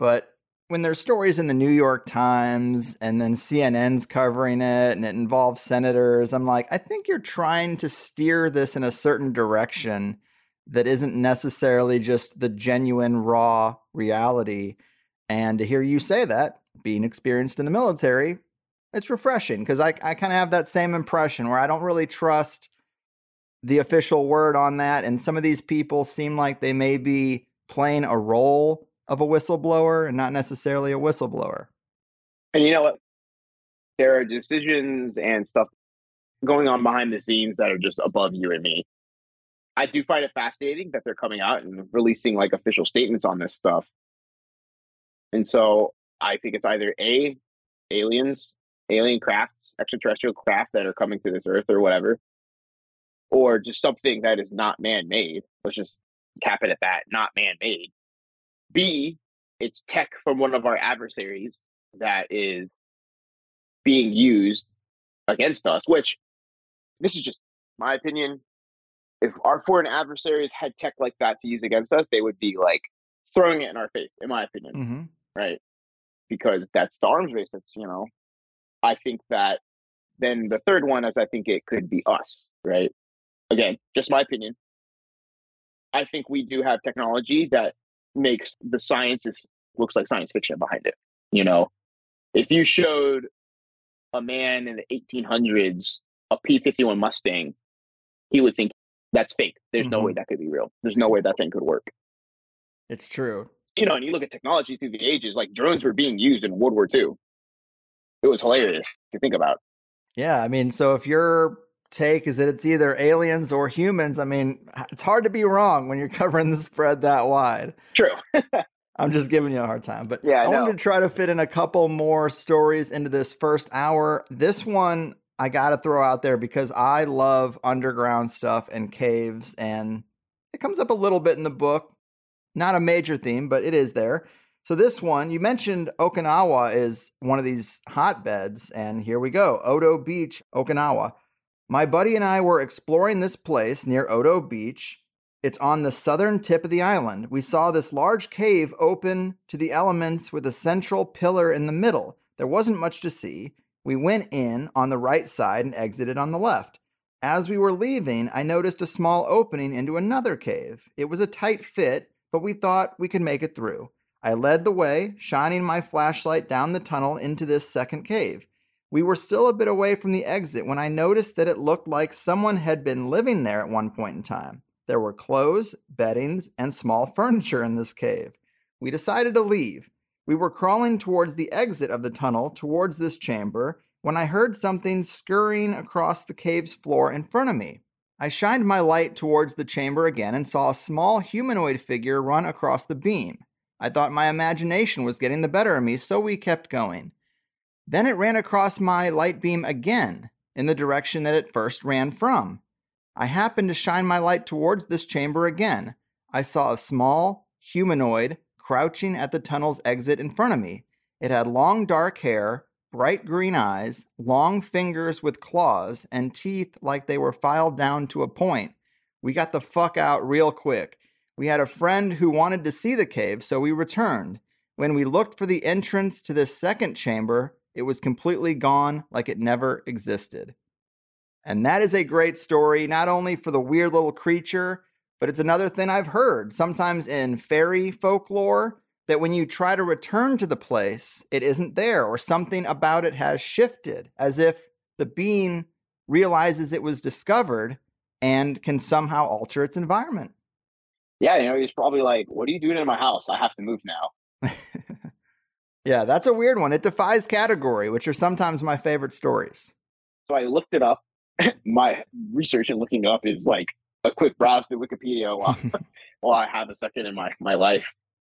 But when there's stories in the New York Times and then CNN's covering it and it involves senators, I'm like, I think you're trying to steer this in a certain direction that isn't necessarily just the genuine raw reality. And to hear you say that, being experienced in the military, it's refreshing because I, I kind of have that same impression where I don't really trust the official word on that. And some of these people seem like they may be playing a role of a whistleblower and not necessarily a whistleblower. And you know what? There are decisions and stuff going on behind the scenes that are just above you and me. I do find it fascinating that they're coming out and releasing like official statements on this stuff. And so I think it's either A, aliens, alien crafts, extraterrestrial craft that are coming to this earth or whatever, or just something that is not man made. Let's just cap it at that, not man made. B, it's tech from one of our adversaries that is being used against us, which this is just my opinion. If our foreign adversaries had tech like that to use against us, they would be like throwing it in our face, in my opinion. Mm-hmm. Right. Because that's the arms race. That's, you know, I think that then the third one is I think it could be us, right? Again, just my opinion. I think we do have technology that makes the science is looks like science fiction behind it. You know, if you showed a man in the 1800s a P51 Mustang, he would think that's fake. There's mm-hmm. no way mm-hmm. that could be real. There's no way that thing could work. It's true. You know, and you look at technology through the ages, like drones were being used in World War II. It was hilarious to think about. Yeah, I mean, so if your take is that it's either aliens or humans, I mean, it's hard to be wrong when you're covering the spread that wide. True. I'm just giving you a hard time. But Yeah, I I wanted to try to fit in a couple more stories into this first hour. This one I got to throw out there because I love underground stuff and caves, and it comes up a little bit in the book. Not a major theme, but it is there. So, this one, you mentioned Okinawa is one of these hotbeds, and here we go Odo Beach, Okinawa. My buddy and I were exploring this place near Odo Beach. It's on the southern tip of the island. We saw this large cave open to the elements with a central pillar in the middle. There wasn't much to see. We went in on the right side and exited on the left. As we were leaving, I noticed a small opening into another cave. It was a tight fit, but we thought we could make it through. I led the way, shining my flashlight down the tunnel into this second cave. We were still a bit away from the exit when I noticed that it looked like someone had been living there at one point in time. There were clothes, beddings, and small furniture in this cave. We decided to leave. We were crawling towards the exit of the tunnel towards this chamber when I heard something scurrying across the cave's floor in front of me. I shined my light towards the chamber again and saw a small humanoid figure run across the beam. I thought my imagination was getting the better of me, so we kept going. Then it ran across my light beam again, in the direction that it first ran from. I happened to shine my light towards this chamber again. I saw a small humanoid crouching at the tunnel's exit in front of me. It had long dark hair, bright green eyes, long fingers with claws, and teeth like they were filed down to a point. We got the fuck out real quick. We had a friend who wanted to see the cave, so we returned. When we looked for the entrance to this second chamber, it was completely gone like it never existed. And that is a great story, not only for the weird little creature, but it's another thing I've heard sometimes in fairy folklore that when you try to return to the place, it isn't there, or something about it has shifted, as if the being realizes it was discovered and can somehow alter its environment. Yeah, you know, he's probably like, "What are you doing in my house? I have to move now." yeah, that's a weird one. It defies category, which are sometimes my favorite stories. So I looked it up. my research and looking up is like a quick browse to Wikipedia while while I have a second in my my life,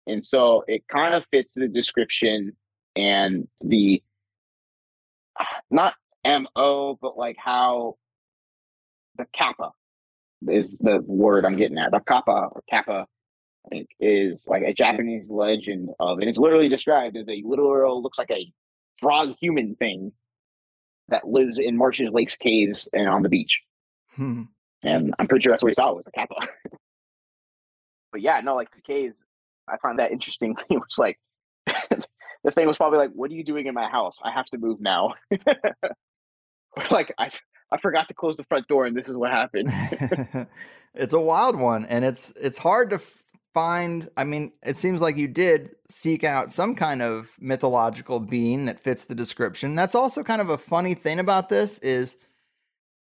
and so it kind of fits the description and the not mo, but like how the kappa is the word I'm getting at. The kappa or kappa, I think, is like a Japanese legend of, and it's literally described as a literal looks like a frog human thing that lives in marshes, lakes, caves, and on the beach. Hmm. And I'm pretty sure that's what he saw was a kappa. but yeah, no, like the caves, I find that interesting. He was like, the thing was probably like, "What are you doing in my house? I have to move now." Like I, I forgot to close the front door, and this is what happened. it's a wild one and it's it's hard to f- find i mean it seems like you did seek out some kind of mythological being that fits the description. That's also kind of a funny thing about this is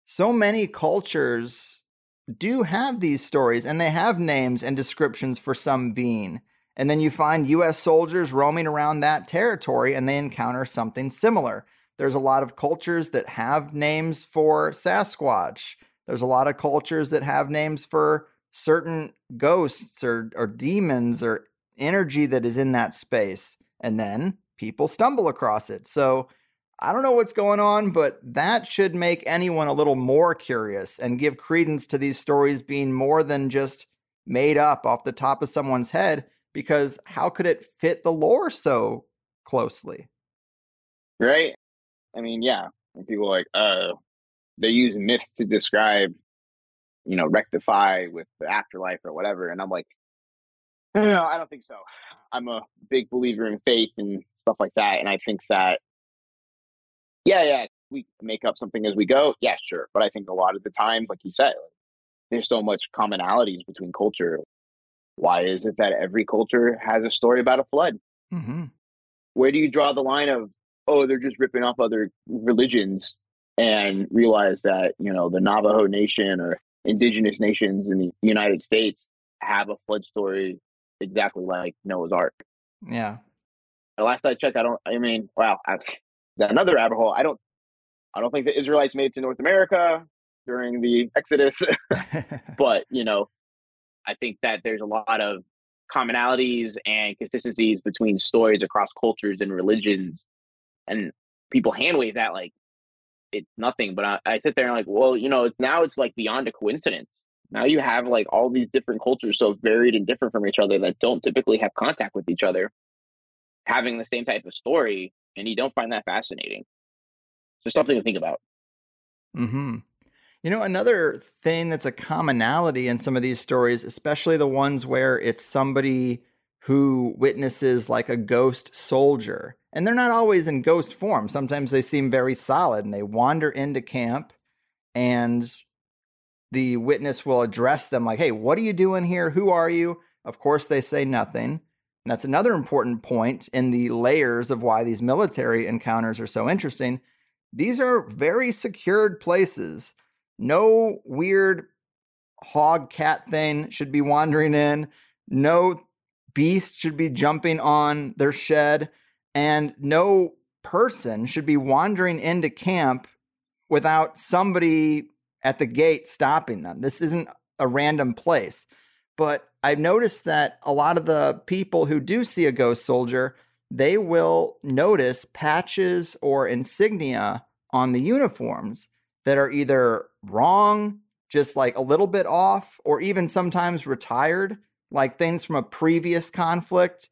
so many cultures do have these stories and they have names and descriptions for some being. And then you find US soldiers roaming around that territory and they encounter something similar. There's a lot of cultures that have names for Sasquatch. There's a lot of cultures that have names for certain ghosts or, or demons or energy that is in that space. And then people stumble across it. So I don't know what's going on, but that should make anyone a little more curious and give credence to these stories being more than just made up off the top of someone's head. Because how could it fit the lore so closely? right? I mean, yeah, people like, uh, they use myths to describe, you know, rectify with the afterlife or whatever, and I'm like, no, no, I don't think so. I'm a big believer in faith and stuff like that, and I think that, yeah, yeah, we make up something as we go, yeah, sure, but I think a lot of the times, like you said, like, there's so much commonalities between culture. Why is it that every culture has a story about a flood? Mm-hmm. where do you draw the line of oh they're just ripping off other religions and realize that you know the navajo nation or indigenous nations in the united states have a flood story exactly like noah's ark Yeah. the last i checked i don't i mean wow I, another rabbit hole i don't I don't think the Israelites made it to North America during the Exodus, but you know, I think that there's a lot of commonalities and consistencies between stories across cultures and religions, and people hand wave that like it's nothing. But I, I sit there and like, well, you know, now it's like beyond a coincidence. Now you have like all these different cultures so varied and different from each other that don't typically have contact with each other, having the same type of story, and you don't find that fascinating. So something to think about. Hmm. You know, another thing that's a commonality in some of these stories, especially the ones where it's somebody who witnesses like a ghost soldier. And they're not always in ghost form. Sometimes they seem very solid and they wander into camp and the witness will address them like, hey, what are you doing here? Who are you? Of course, they say nothing. And that's another important point in the layers of why these military encounters are so interesting. These are very secured places no weird hog cat thing should be wandering in. No beast should be jumping on their shed. And no person should be wandering into camp without somebody at the gate stopping them. This isn't a random place. But I've noticed that a lot of the people who do see a ghost soldier, they will notice patches or insignia on the uniforms that are either wrong, just like a little bit off, or even sometimes retired, like things from a previous conflict.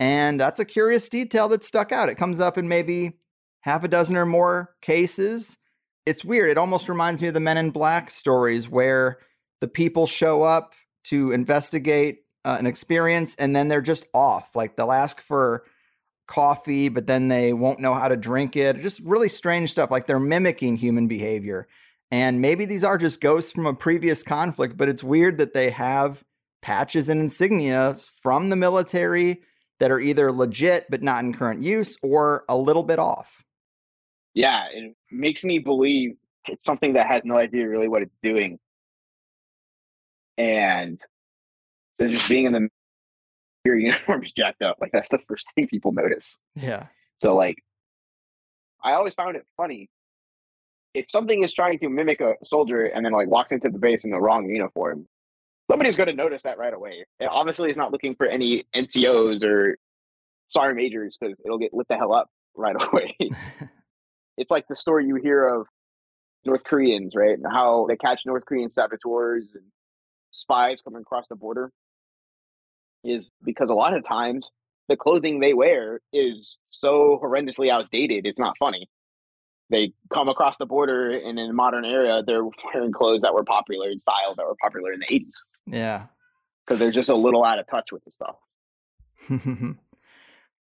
And that's a curious detail that stuck out. It comes up in maybe half a dozen or more cases. It's weird. It almost reminds me of the Men in Black stories where the people show up to investigate uh, an experience and then they're just off. Like they'll ask for coffee, but then they won't know how to drink it. Just really strange stuff. Like they're mimicking human behavior. And maybe these are just ghosts from a previous conflict, but it's weird that they have patches and insignia from the military that are either legit but not in current use or a little bit off. Yeah, it makes me believe it's something that has no idea really what it's doing. And so just being in the your uniform is jacked up. Like that's the first thing people notice. Yeah. So like I always found it funny if something is trying to mimic a soldier and then like walks into the base in the wrong uniform, somebody's going to notice that right away. And obviously, it's not looking for any NCOs or sorry majors because it'll get lit the hell up right away. it's like the story you hear of North Koreans, right? And how they catch North Korean saboteurs and spies coming across the border is because a lot of times the clothing they wear is so horrendously outdated, it's not funny they come across the border and in a modern era they're wearing clothes that were popular in styles that were popular in the 80s yeah. Because they're just a little out of touch with the stuff.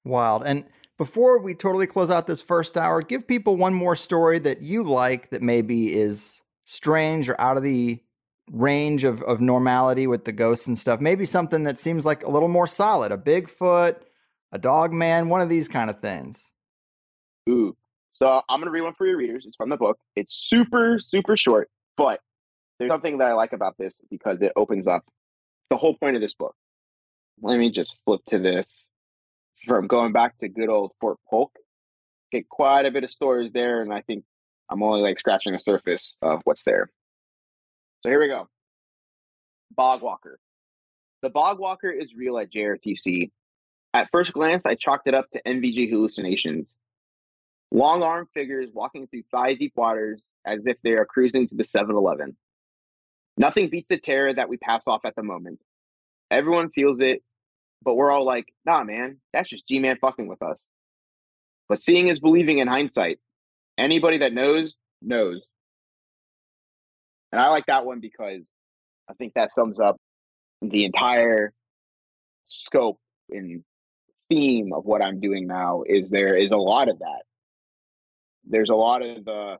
Wild. And before we totally close out this first hour give people one more story that you like that maybe is strange or out of the range of, of normality with the ghosts and stuff. Maybe something that seems like a little more solid a bigfoot a dog man one of these kind of things. Ooh so I'm going to read one for your readers. It's from the book. It's super, super short, but there's something that I like about this because it opens up the whole point of this book. Let me just flip to this from going back to good old Fort Polk. Get quite a bit of stories there, and I think I'm only like scratching the surface of what's there. So here we go. Bog Walker. The Bog Walker is real at JRTC. At first glance, I chalked it up to NVG hallucinations. Long armed figures walking through thigh deep waters as if they are cruising to the 7 Eleven. Nothing beats the terror that we pass off at the moment. Everyone feels it, but we're all like, nah, man, that's just G Man fucking with us. But seeing is believing in hindsight. Anybody that knows, knows. And I like that one because I think that sums up the entire scope and theme of what I'm doing now is there is a lot of that there's a lot of uh,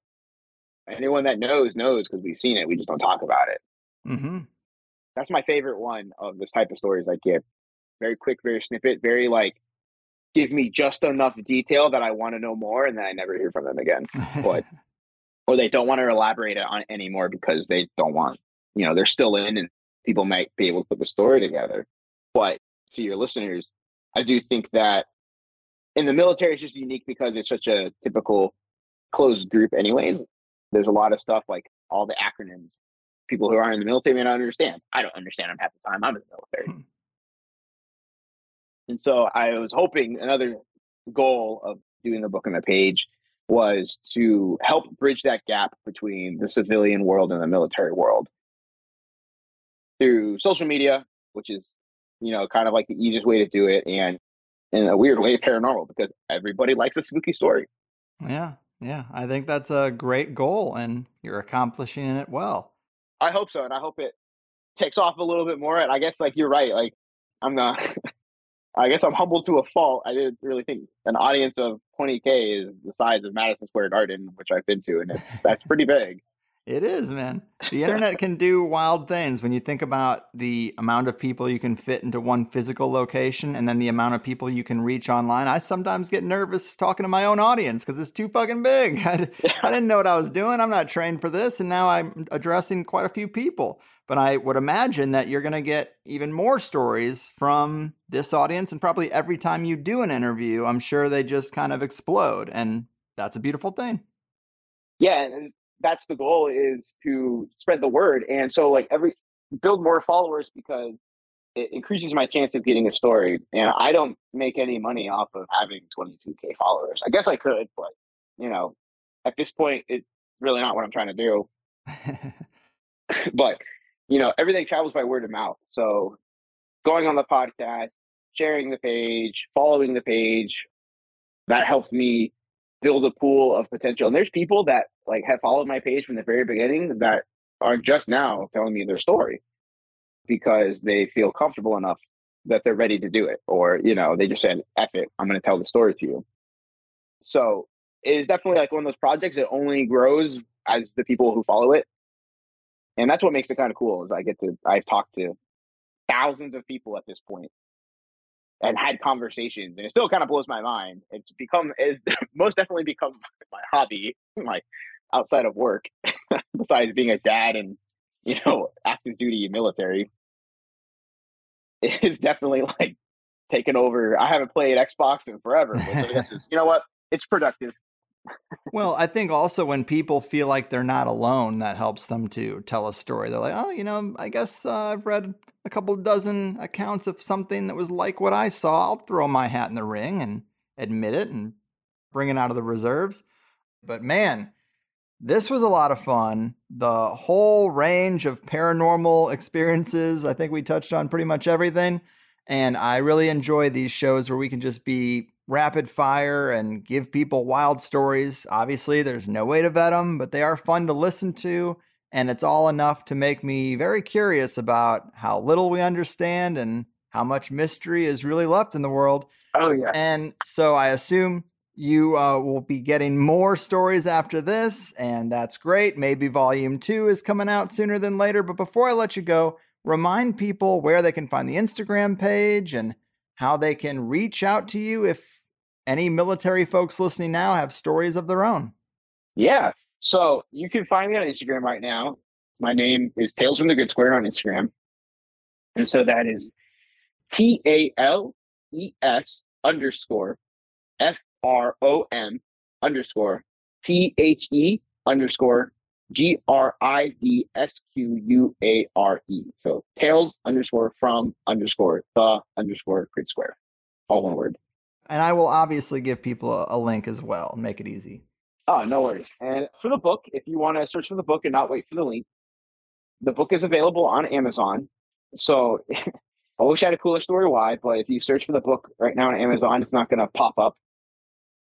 anyone that knows knows because we've seen it. We just don't talk about it. Mm-hmm. That's my favorite one of this type of stories I get. Very quick, very snippet, very like give me just enough detail that I want to know more, and then I never hear from them again. But or they don't want to elaborate on it anymore because they don't want you know they're still in, and people might be able to put the story together. But to your listeners, I do think that in the military it's just unique because it's such a typical closed group anyways. There's a lot of stuff like all the acronyms. People who aren't in the military may not understand. I don't understand them half the time. I'm in the military. Hmm. And so I was hoping another goal of doing the book on the page was to help bridge that gap between the civilian world and the military world through social media, which is, you know, kind of like the easiest way to do it, and in a weird way, paranormal because everybody likes a spooky story. Yeah, yeah, I think that's a great goal, and you're accomplishing it well. I hope so, and I hope it takes off a little bit more. And I guess, like you're right, like I'm not. I guess I'm humbled to a fault. I didn't really think an audience of 20k is the size of Madison Square Garden, which I've been to, and it's that's pretty big. It is, man. The internet can do wild things when you think about the amount of people you can fit into one physical location and then the amount of people you can reach online. I sometimes get nervous talking to my own audience because it's too fucking big. I, I didn't know what I was doing. I'm not trained for this. And now I'm addressing quite a few people. But I would imagine that you're going to get even more stories from this audience. And probably every time you do an interview, I'm sure they just kind of explode. And that's a beautiful thing. Yeah. And that's the goal is to spread the word. And so like every build more followers because it increases my chance of getting a story. And I don't make any money off of having 22k followers. I guess I could, but you know, at this point, it's really not what I'm trying to do. but you know, everything travels by word of mouth. So going on the podcast, sharing the page, following the page, that helps me build a pool of potential. And there's people that like have followed my page from the very beginning that are just now telling me their story because they feel comfortable enough that they're ready to do it. Or, you know, they just said, F it, I'm gonna tell the story to you. So it is definitely like one of those projects that only grows as the people who follow it. And that's what makes it kind of cool is I get to I've talked to thousands of people at this point and had conversations and it still kind of blows my mind it's become it's most definitely become my hobby my outside of work besides being a dad and you know active duty military it's definitely like taken over i haven't played xbox in forever but you know what it's productive well, I think also when people feel like they're not alone, that helps them to tell a story. They're like, oh, you know, I guess uh, I've read a couple dozen accounts of something that was like what I saw. I'll throw my hat in the ring and admit it and bring it out of the reserves. But man, this was a lot of fun. The whole range of paranormal experiences, I think we touched on pretty much everything. And I really enjoy these shows where we can just be rapid fire and give people wild stories. Obviously, there's no way to vet them, but they are fun to listen to. And it's all enough to make me very curious about how little we understand and how much mystery is really left in the world. Oh, yeah. And so I assume you uh, will be getting more stories after this, and that's great. Maybe volume two is coming out sooner than later. But before I let you go, remind people where they can find the Instagram page and how they can reach out to you if any military folks listening now have stories of their own. Yeah. So you can find me on Instagram right now. My name is Tales from the Grid Square on Instagram. And so that is T A L E S underscore F R O M underscore T H E underscore G R I D S Q U A R E. So Tales underscore from underscore the underscore grid square. All one word. And I will obviously give people a, a link as well, make it easy. Oh, no worries. And for the book, if you want to search for the book and not wait for the link, the book is available on Amazon. So I wish I had a cooler story why, but if you search for the book right now on Amazon, it's not going to pop up.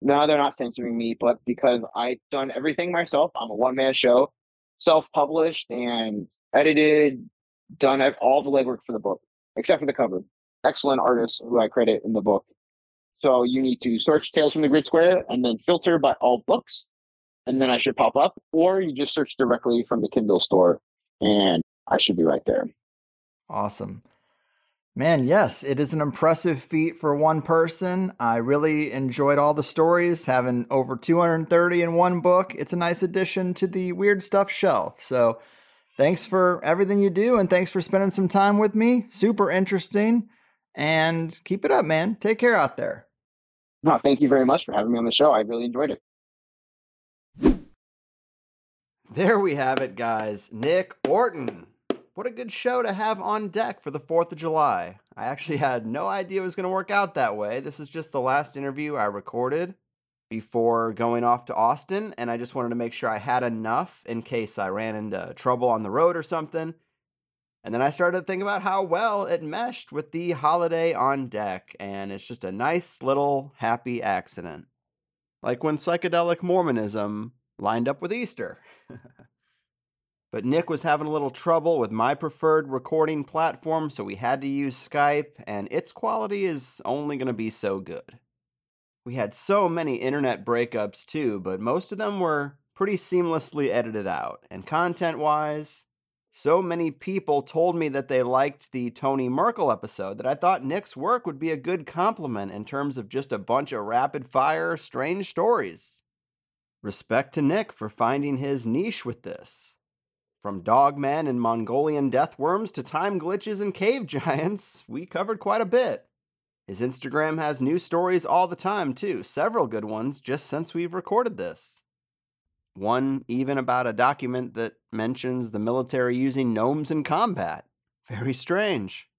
No, they're not censoring me, but because I've done everything myself, I'm a one man show, self published and edited, done all the legwork for the book, except for the cover. Excellent artists who I credit in the book so you need to search Tales from the Grid Square and then filter by all books, and then I should pop up, or you just search directly from the Kindle store, and I should be right there. Awesome. Man, yes, it is an impressive feat for one person. I really enjoyed all the stories, having over 230 in one book. It's a nice addition to the weird stuff shelf. So, thanks for everything you do, and thanks for spending some time with me. Super interesting. And keep it up, man. Take care out there. No, thank you very much for having me on the show. I really enjoyed it. There we have it, guys. Nick Orton. What a good show to have on deck for the 4th of July. I actually had no idea it was going to work out that way. This is just the last interview I recorded before going off to Austin, and I just wanted to make sure I had enough in case I ran into trouble on the road or something. And then I started to think about how well it meshed with the holiday on deck, and it's just a nice little happy accident. Like when psychedelic Mormonism lined up with Easter. but Nick was having a little trouble with my preferred recording platform, so we had to use Skype, and its quality is only going to be so good. We had so many internet breakups too, but most of them were pretty seamlessly edited out. And content wise, so many people told me that they liked the Tony Merkel episode that I thought Nick's work would be a good compliment in terms of just a bunch of rapid fire, strange stories. Respect to Nick for finding his niche with this. From dogmen and Mongolian deathworms to time glitches and cave giants, we covered quite a bit. His Instagram has new stories all the time, too, several good ones just since we've recorded this. One even about a document that mentions the military using gnomes in combat. Very strange.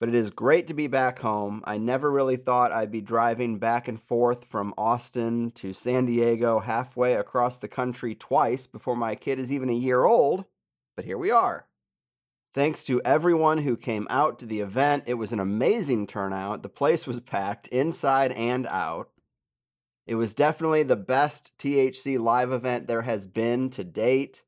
But it is great to be back home. I never really thought I'd be driving back and forth from Austin to San Diego halfway across the country twice before my kid is even a year old, but here we are. Thanks to everyone who came out to the event. It was an amazing turnout. The place was packed inside and out. It was definitely the best THC live event there has been to date.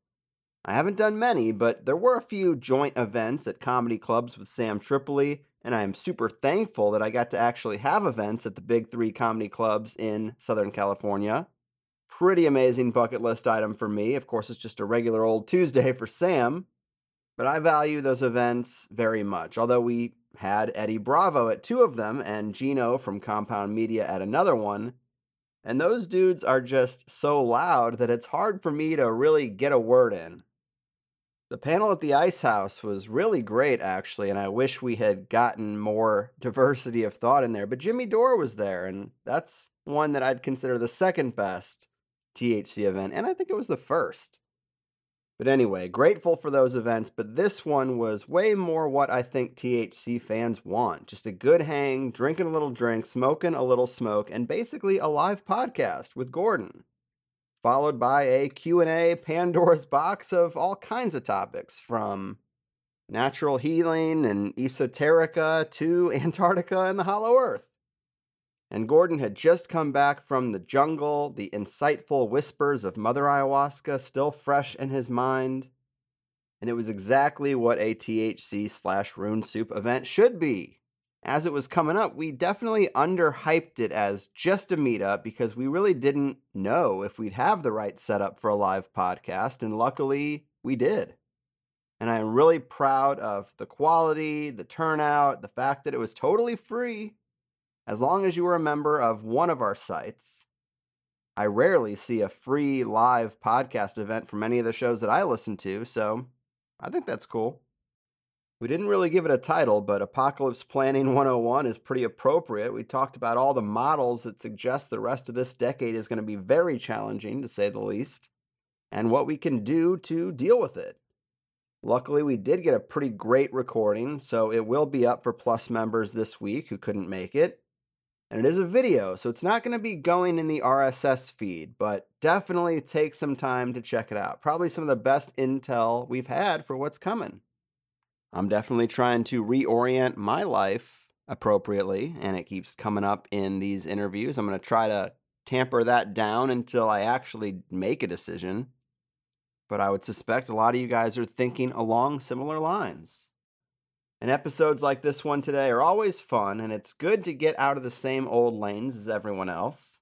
I haven't done many, but there were a few joint events at comedy clubs with Sam Tripoli, and I am super thankful that I got to actually have events at the big three comedy clubs in Southern California. Pretty amazing bucket list item for me. Of course, it's just a regular old Tuesday for Sam, but I value those events very much. Although we had Eddie Bravo at two of them and Gino from Compound Media at another one, and those dudes are just so loud that it's hard for me to really get a word in. The panel at the Ice House was really great, actually, and I wish we had gotten more diversity of thought in there. But Jimmy Dore was there, and that's one that I'd consider the second best THC event, and I think it was the first. But anyway, grateful for those events, but this one was way more what I think THC fans want. Just a good hang, drinking a little drink, smoking a little smoke, and basically a live podcast with Gordon. Followed by a Q&A Pandora's box of all kinds of topics from natural healing and esoterica to Antarctica and the hollow earth. And Gordon had just come back from the jungle, the insightful whispers of Mother Ayahuasca still fresh in his mind. And it was exactly what a THC slash rune soup event should be. As it was coming up, we definitely underhyped it as just a meetup because we really didn't know if we'd have the right setup for a live podcast, and luckily we did. And I am really proud of the quality, the turnout, the fact that it was totally free as long as you are a member of one of our sites. I rarely see a free live podcast event from any of the shows that I listen to, so I think that's cool. We didn't really give it a title, but Apocalypse Planning 101 is pretty appropriate. We talked about all the models that suggest the rest of this decade is going to be very challenging, to say the least, and what we can do to deal with it. Luckily, we did get a pretty great recording, so it will be up for Plus members this week who couldn't make it. And it is a video, so it's not going to be going in the RSS feed, but definitely take some time to check it out. Probably some of the best intel we've had for what's coming. I'm definitely trying to reorient my life appropriately, and it keeps coming up in these interviews. I'm going to try to tamper that down until I actually make a decision. But I would suspect a lot of you guys are thinking along similar lines. And episodes like this one today are always fun, and it's good to get out of the same old lanes as everyone else.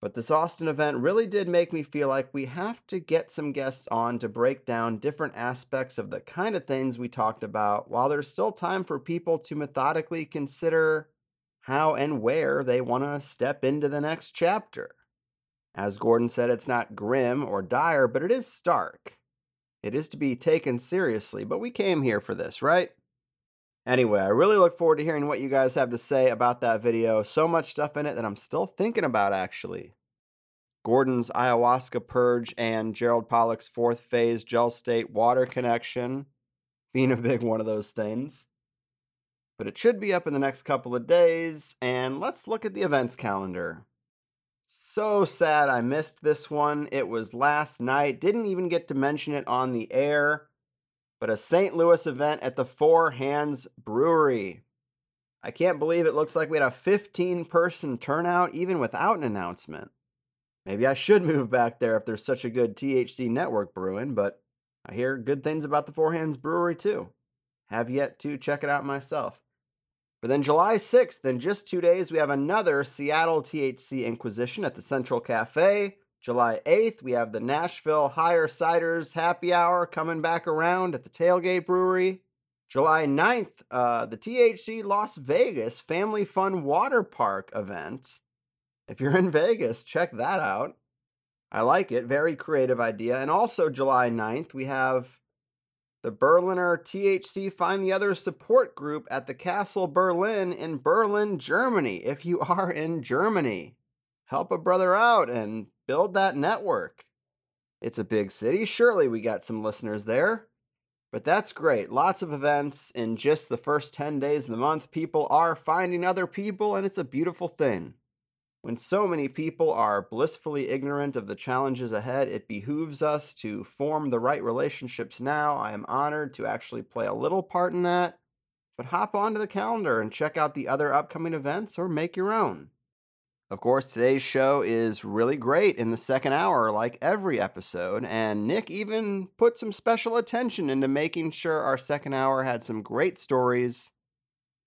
But this Austin event really did make me feel like we have to get some guests on to break down different aspects of the kind of things we talked about while there's still time for people to methodically consider how and where they want to step into the next chapter. As Gordon said, it's not grim or dire, but it is stark. It is to be taken seriously, but we came here for this, right? Anyway, I really look forward to hearing what you guys have to say about that video. So much stuff in it that I'm still thinking about, actually. Gordon's ayahuasca purge and Gerald Pollack's fourth phase gel state water connection being a big one of those things. But it should be up in the next couple of days, and let's look at the events calendar. So sad I missed this one. It was last night, didn't even get to mention it on the air, but a St. Louis event at the Four Hands Brewery. I can't believe it looks like we had a 15 person turnout even without an announcement. Maybe I should move back there if there's such a good THC network brewing, but I hear good things about the Four Hands Brewery too. Have yet to check it out myself. But then July 6th, in just two days, we have another Seattle THC Inquisition at the Central Cafe. July 8th, we have the Nashville Higher Siders Happy Hour coming back around at the Tailgate Brewery. July 9th, uh, the THC Las Vegas Family Fun Water Park event. If you're in Vegas, check that out. I like it. Very creative idea. And also, July 9th, we have the Berliner THC Find the Other support group at the Castle Berlin in Berlin, Germany. If you are in Germany, help a brother out and build that network. It's a big city. Surely we got some listeners there. But that's great. Lots of events in just the first 10 days of the month. People are finding other people, and it's a beautiful thing. When so many people are blissfully ignorant of the challenges ahead, it behooves us to form the right relationships now. I am honored to actually play a little part in that. But hop onto the calendar and check out the other upcoming events or make your own. Of course, today's show is really great in the second hour, like every episode, and Nick even put some special attention into making sure our second hour had some great stories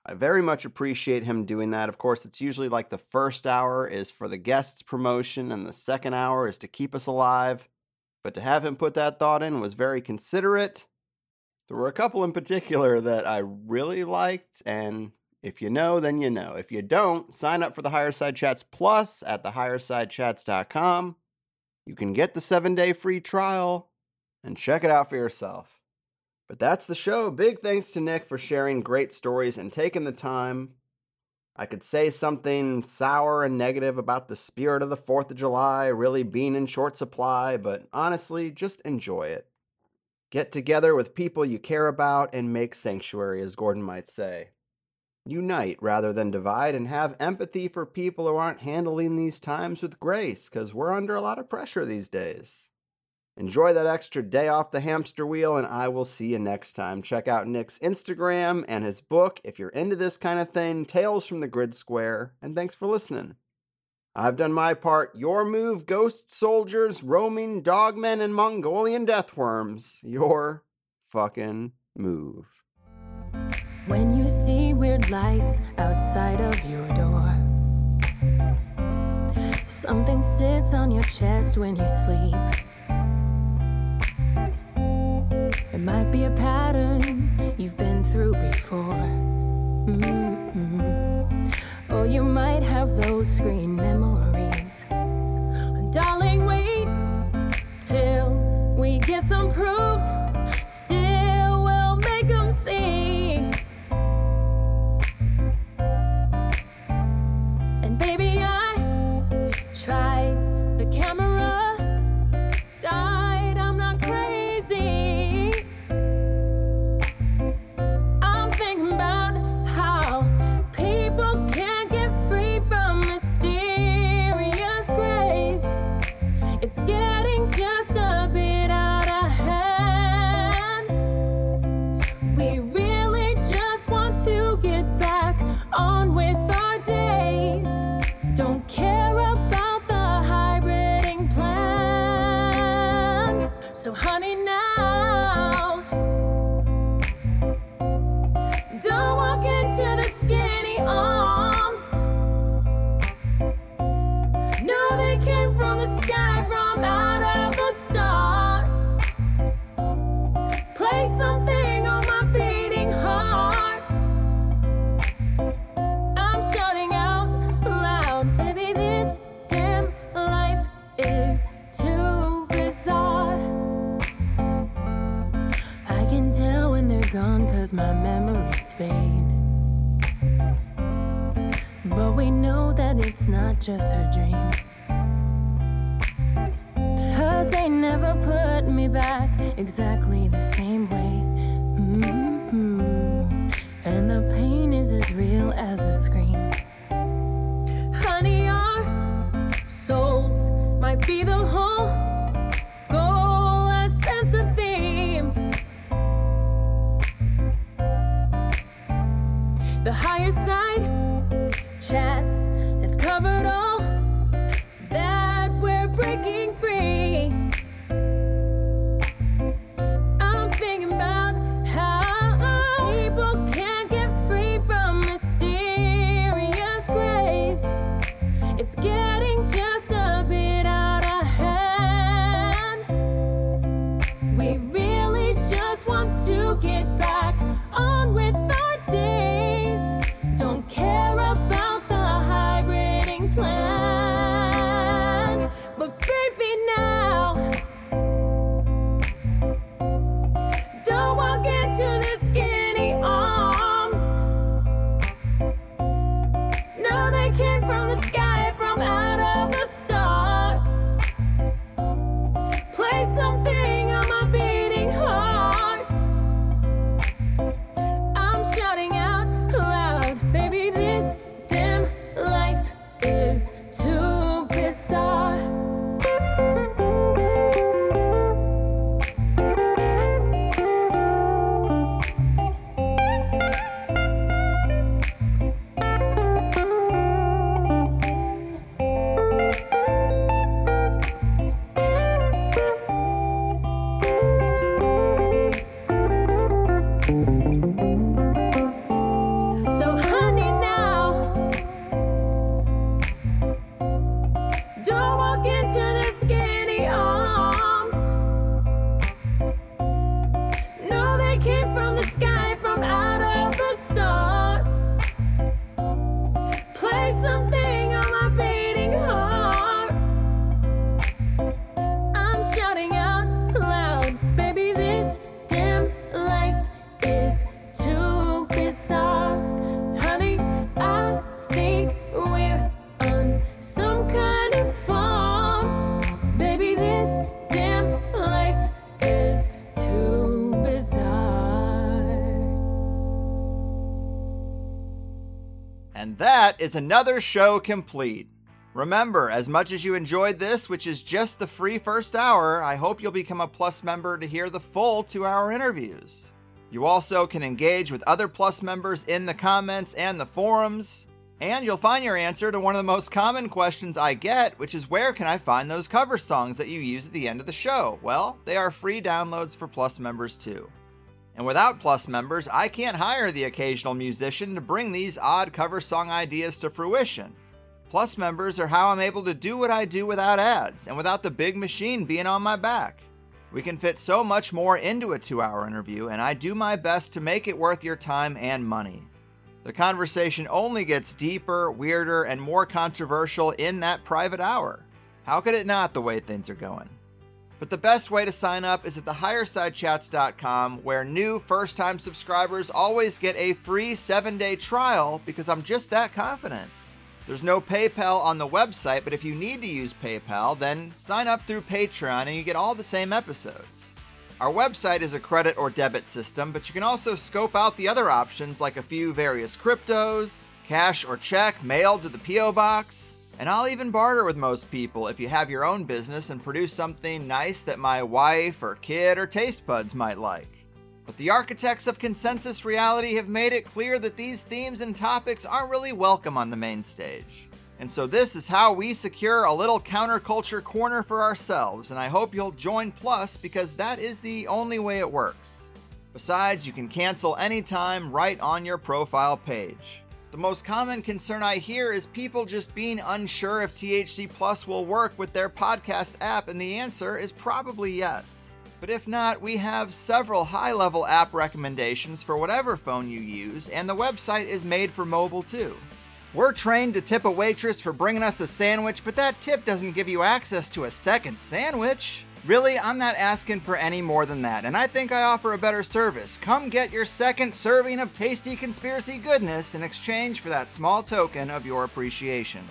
I very much appreciate him doing that. Of course, it's usually like the first hour is for the guests' promotion and the second hour is to keep us alive. But to have him put that thought in was very considerate. There were a couple in particular that I really liked, and if you know, then you know. If you don't, sign up for the Higher Side Chats Plus at thehighersidechats.com. You can get the seven day free trial and check it out for yourself. But that's the show. Big thanks to Nick for sharing great stories and taking the time. I could say something sour and negative about the spirit of the 4th of July really being in short supply, but honestly, just enjoy it. Get together with people you care about and make sanctuary, as Gordon might say. Unite rather than divide and have empathy for people who aren't handling these times with grace, because we're under a lot of pressure these days. Enjoy that extra day off the hamster wheel, and I will see you next time. Check out Nick's Instagram and his book if you're into this kind of thing Tales from the Grid Square. And thanks for listening. I've done my part. Your move, ghost soldiers, roaming dogmen, and Mongolian deathworms. Your fucking move. When you see weird lights outside of your door, something sits on your chest when you sleep. It might be a pattern you've been through before. Mm-hmm. Or you might have those screen memories. Darling, wait till we get some proof. Is another show complete. Remember, as much as you enjoyed this, which is just the free first hour, I hope you'll become a Plus member to hear the full two hour interviews. You also can engage with other Plus members in the comments and the forums, and you'll find your answer to one of the most common questions I get, which is where can I find those cover songs that you use at the end of the show? Well, they are free downloads for Plus members too. And without Plus members, I can't hire the occasional musician to bring these odd cover song ideas to fruition. Plus members are how I'm able to do what I do without ads and without the big machine being on my back. We can fit so much more into a two hour interview, and I do my best to make it worth your time and money. The conversation only gets deeper, weirder, and more controversial in that private hour. How could it not, the way things are going? But the best way to sign up is at thehighersidechats.com, where new first time subscribers always get a free seven day trial because I'm just that confident. There's no PayPal on the website, but if you need to use PayPal, then sign up through Patreon and you get all the same episodes. Our website is a credit or debit system, but you can also scope out the other options like a few various cryptos, cash or check mailed to the P.O. box, and I'll even barter with most people if you have your own business and produce something nice that my wife or kid or taste buds might like. But the architects of consensus reality have made it clear that these themes and topics aren't really welcome on the main stage. And so this is how we secure a little counterculture corner for ourselves, and I hope you'll join Plus because that is the only way it works. Besides, you can cancel anytime right on your profile page. The most common concern I hear is people just being unsure if THC Plus will work with their podcast app, and the answer is probably yes. But if not, we have several high level app recommendations for whatever phone you use, and the website is made for mobile too. We're trained to tip a waitress for bringing us a sandwich, but that tip doesn't give you access to a second sandwich. Really, I'm not asking for any more than that, and I think I offer a better service. Come get your second serving of tasty conspiracy goodness in exchange for that small token of your appreciation.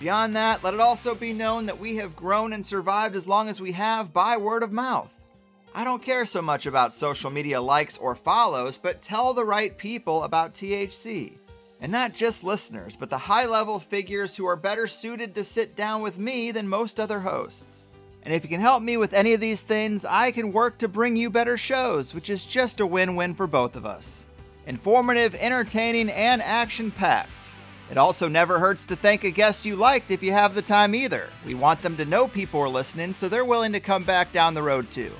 Beyond that, let it also be known that we have grown and survived as long as we have by word of mouth. I don't care so much about social media likes or follows, but tell the right people about THC. And not just listeners, but the high level figures who are better suited to sit down with me than most other hosts. And if you can help me with any of these things, I can work to bring you better shows, which is just a win win for both of us. Informative, entertaining, and action packed. It also never hurts to thank a guest you liked if you have the time either. We want them to know people are listening so they're willing to come back down the road too.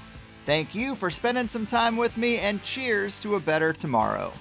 Thank you for spending some time with me and cheers to a better tomorrow.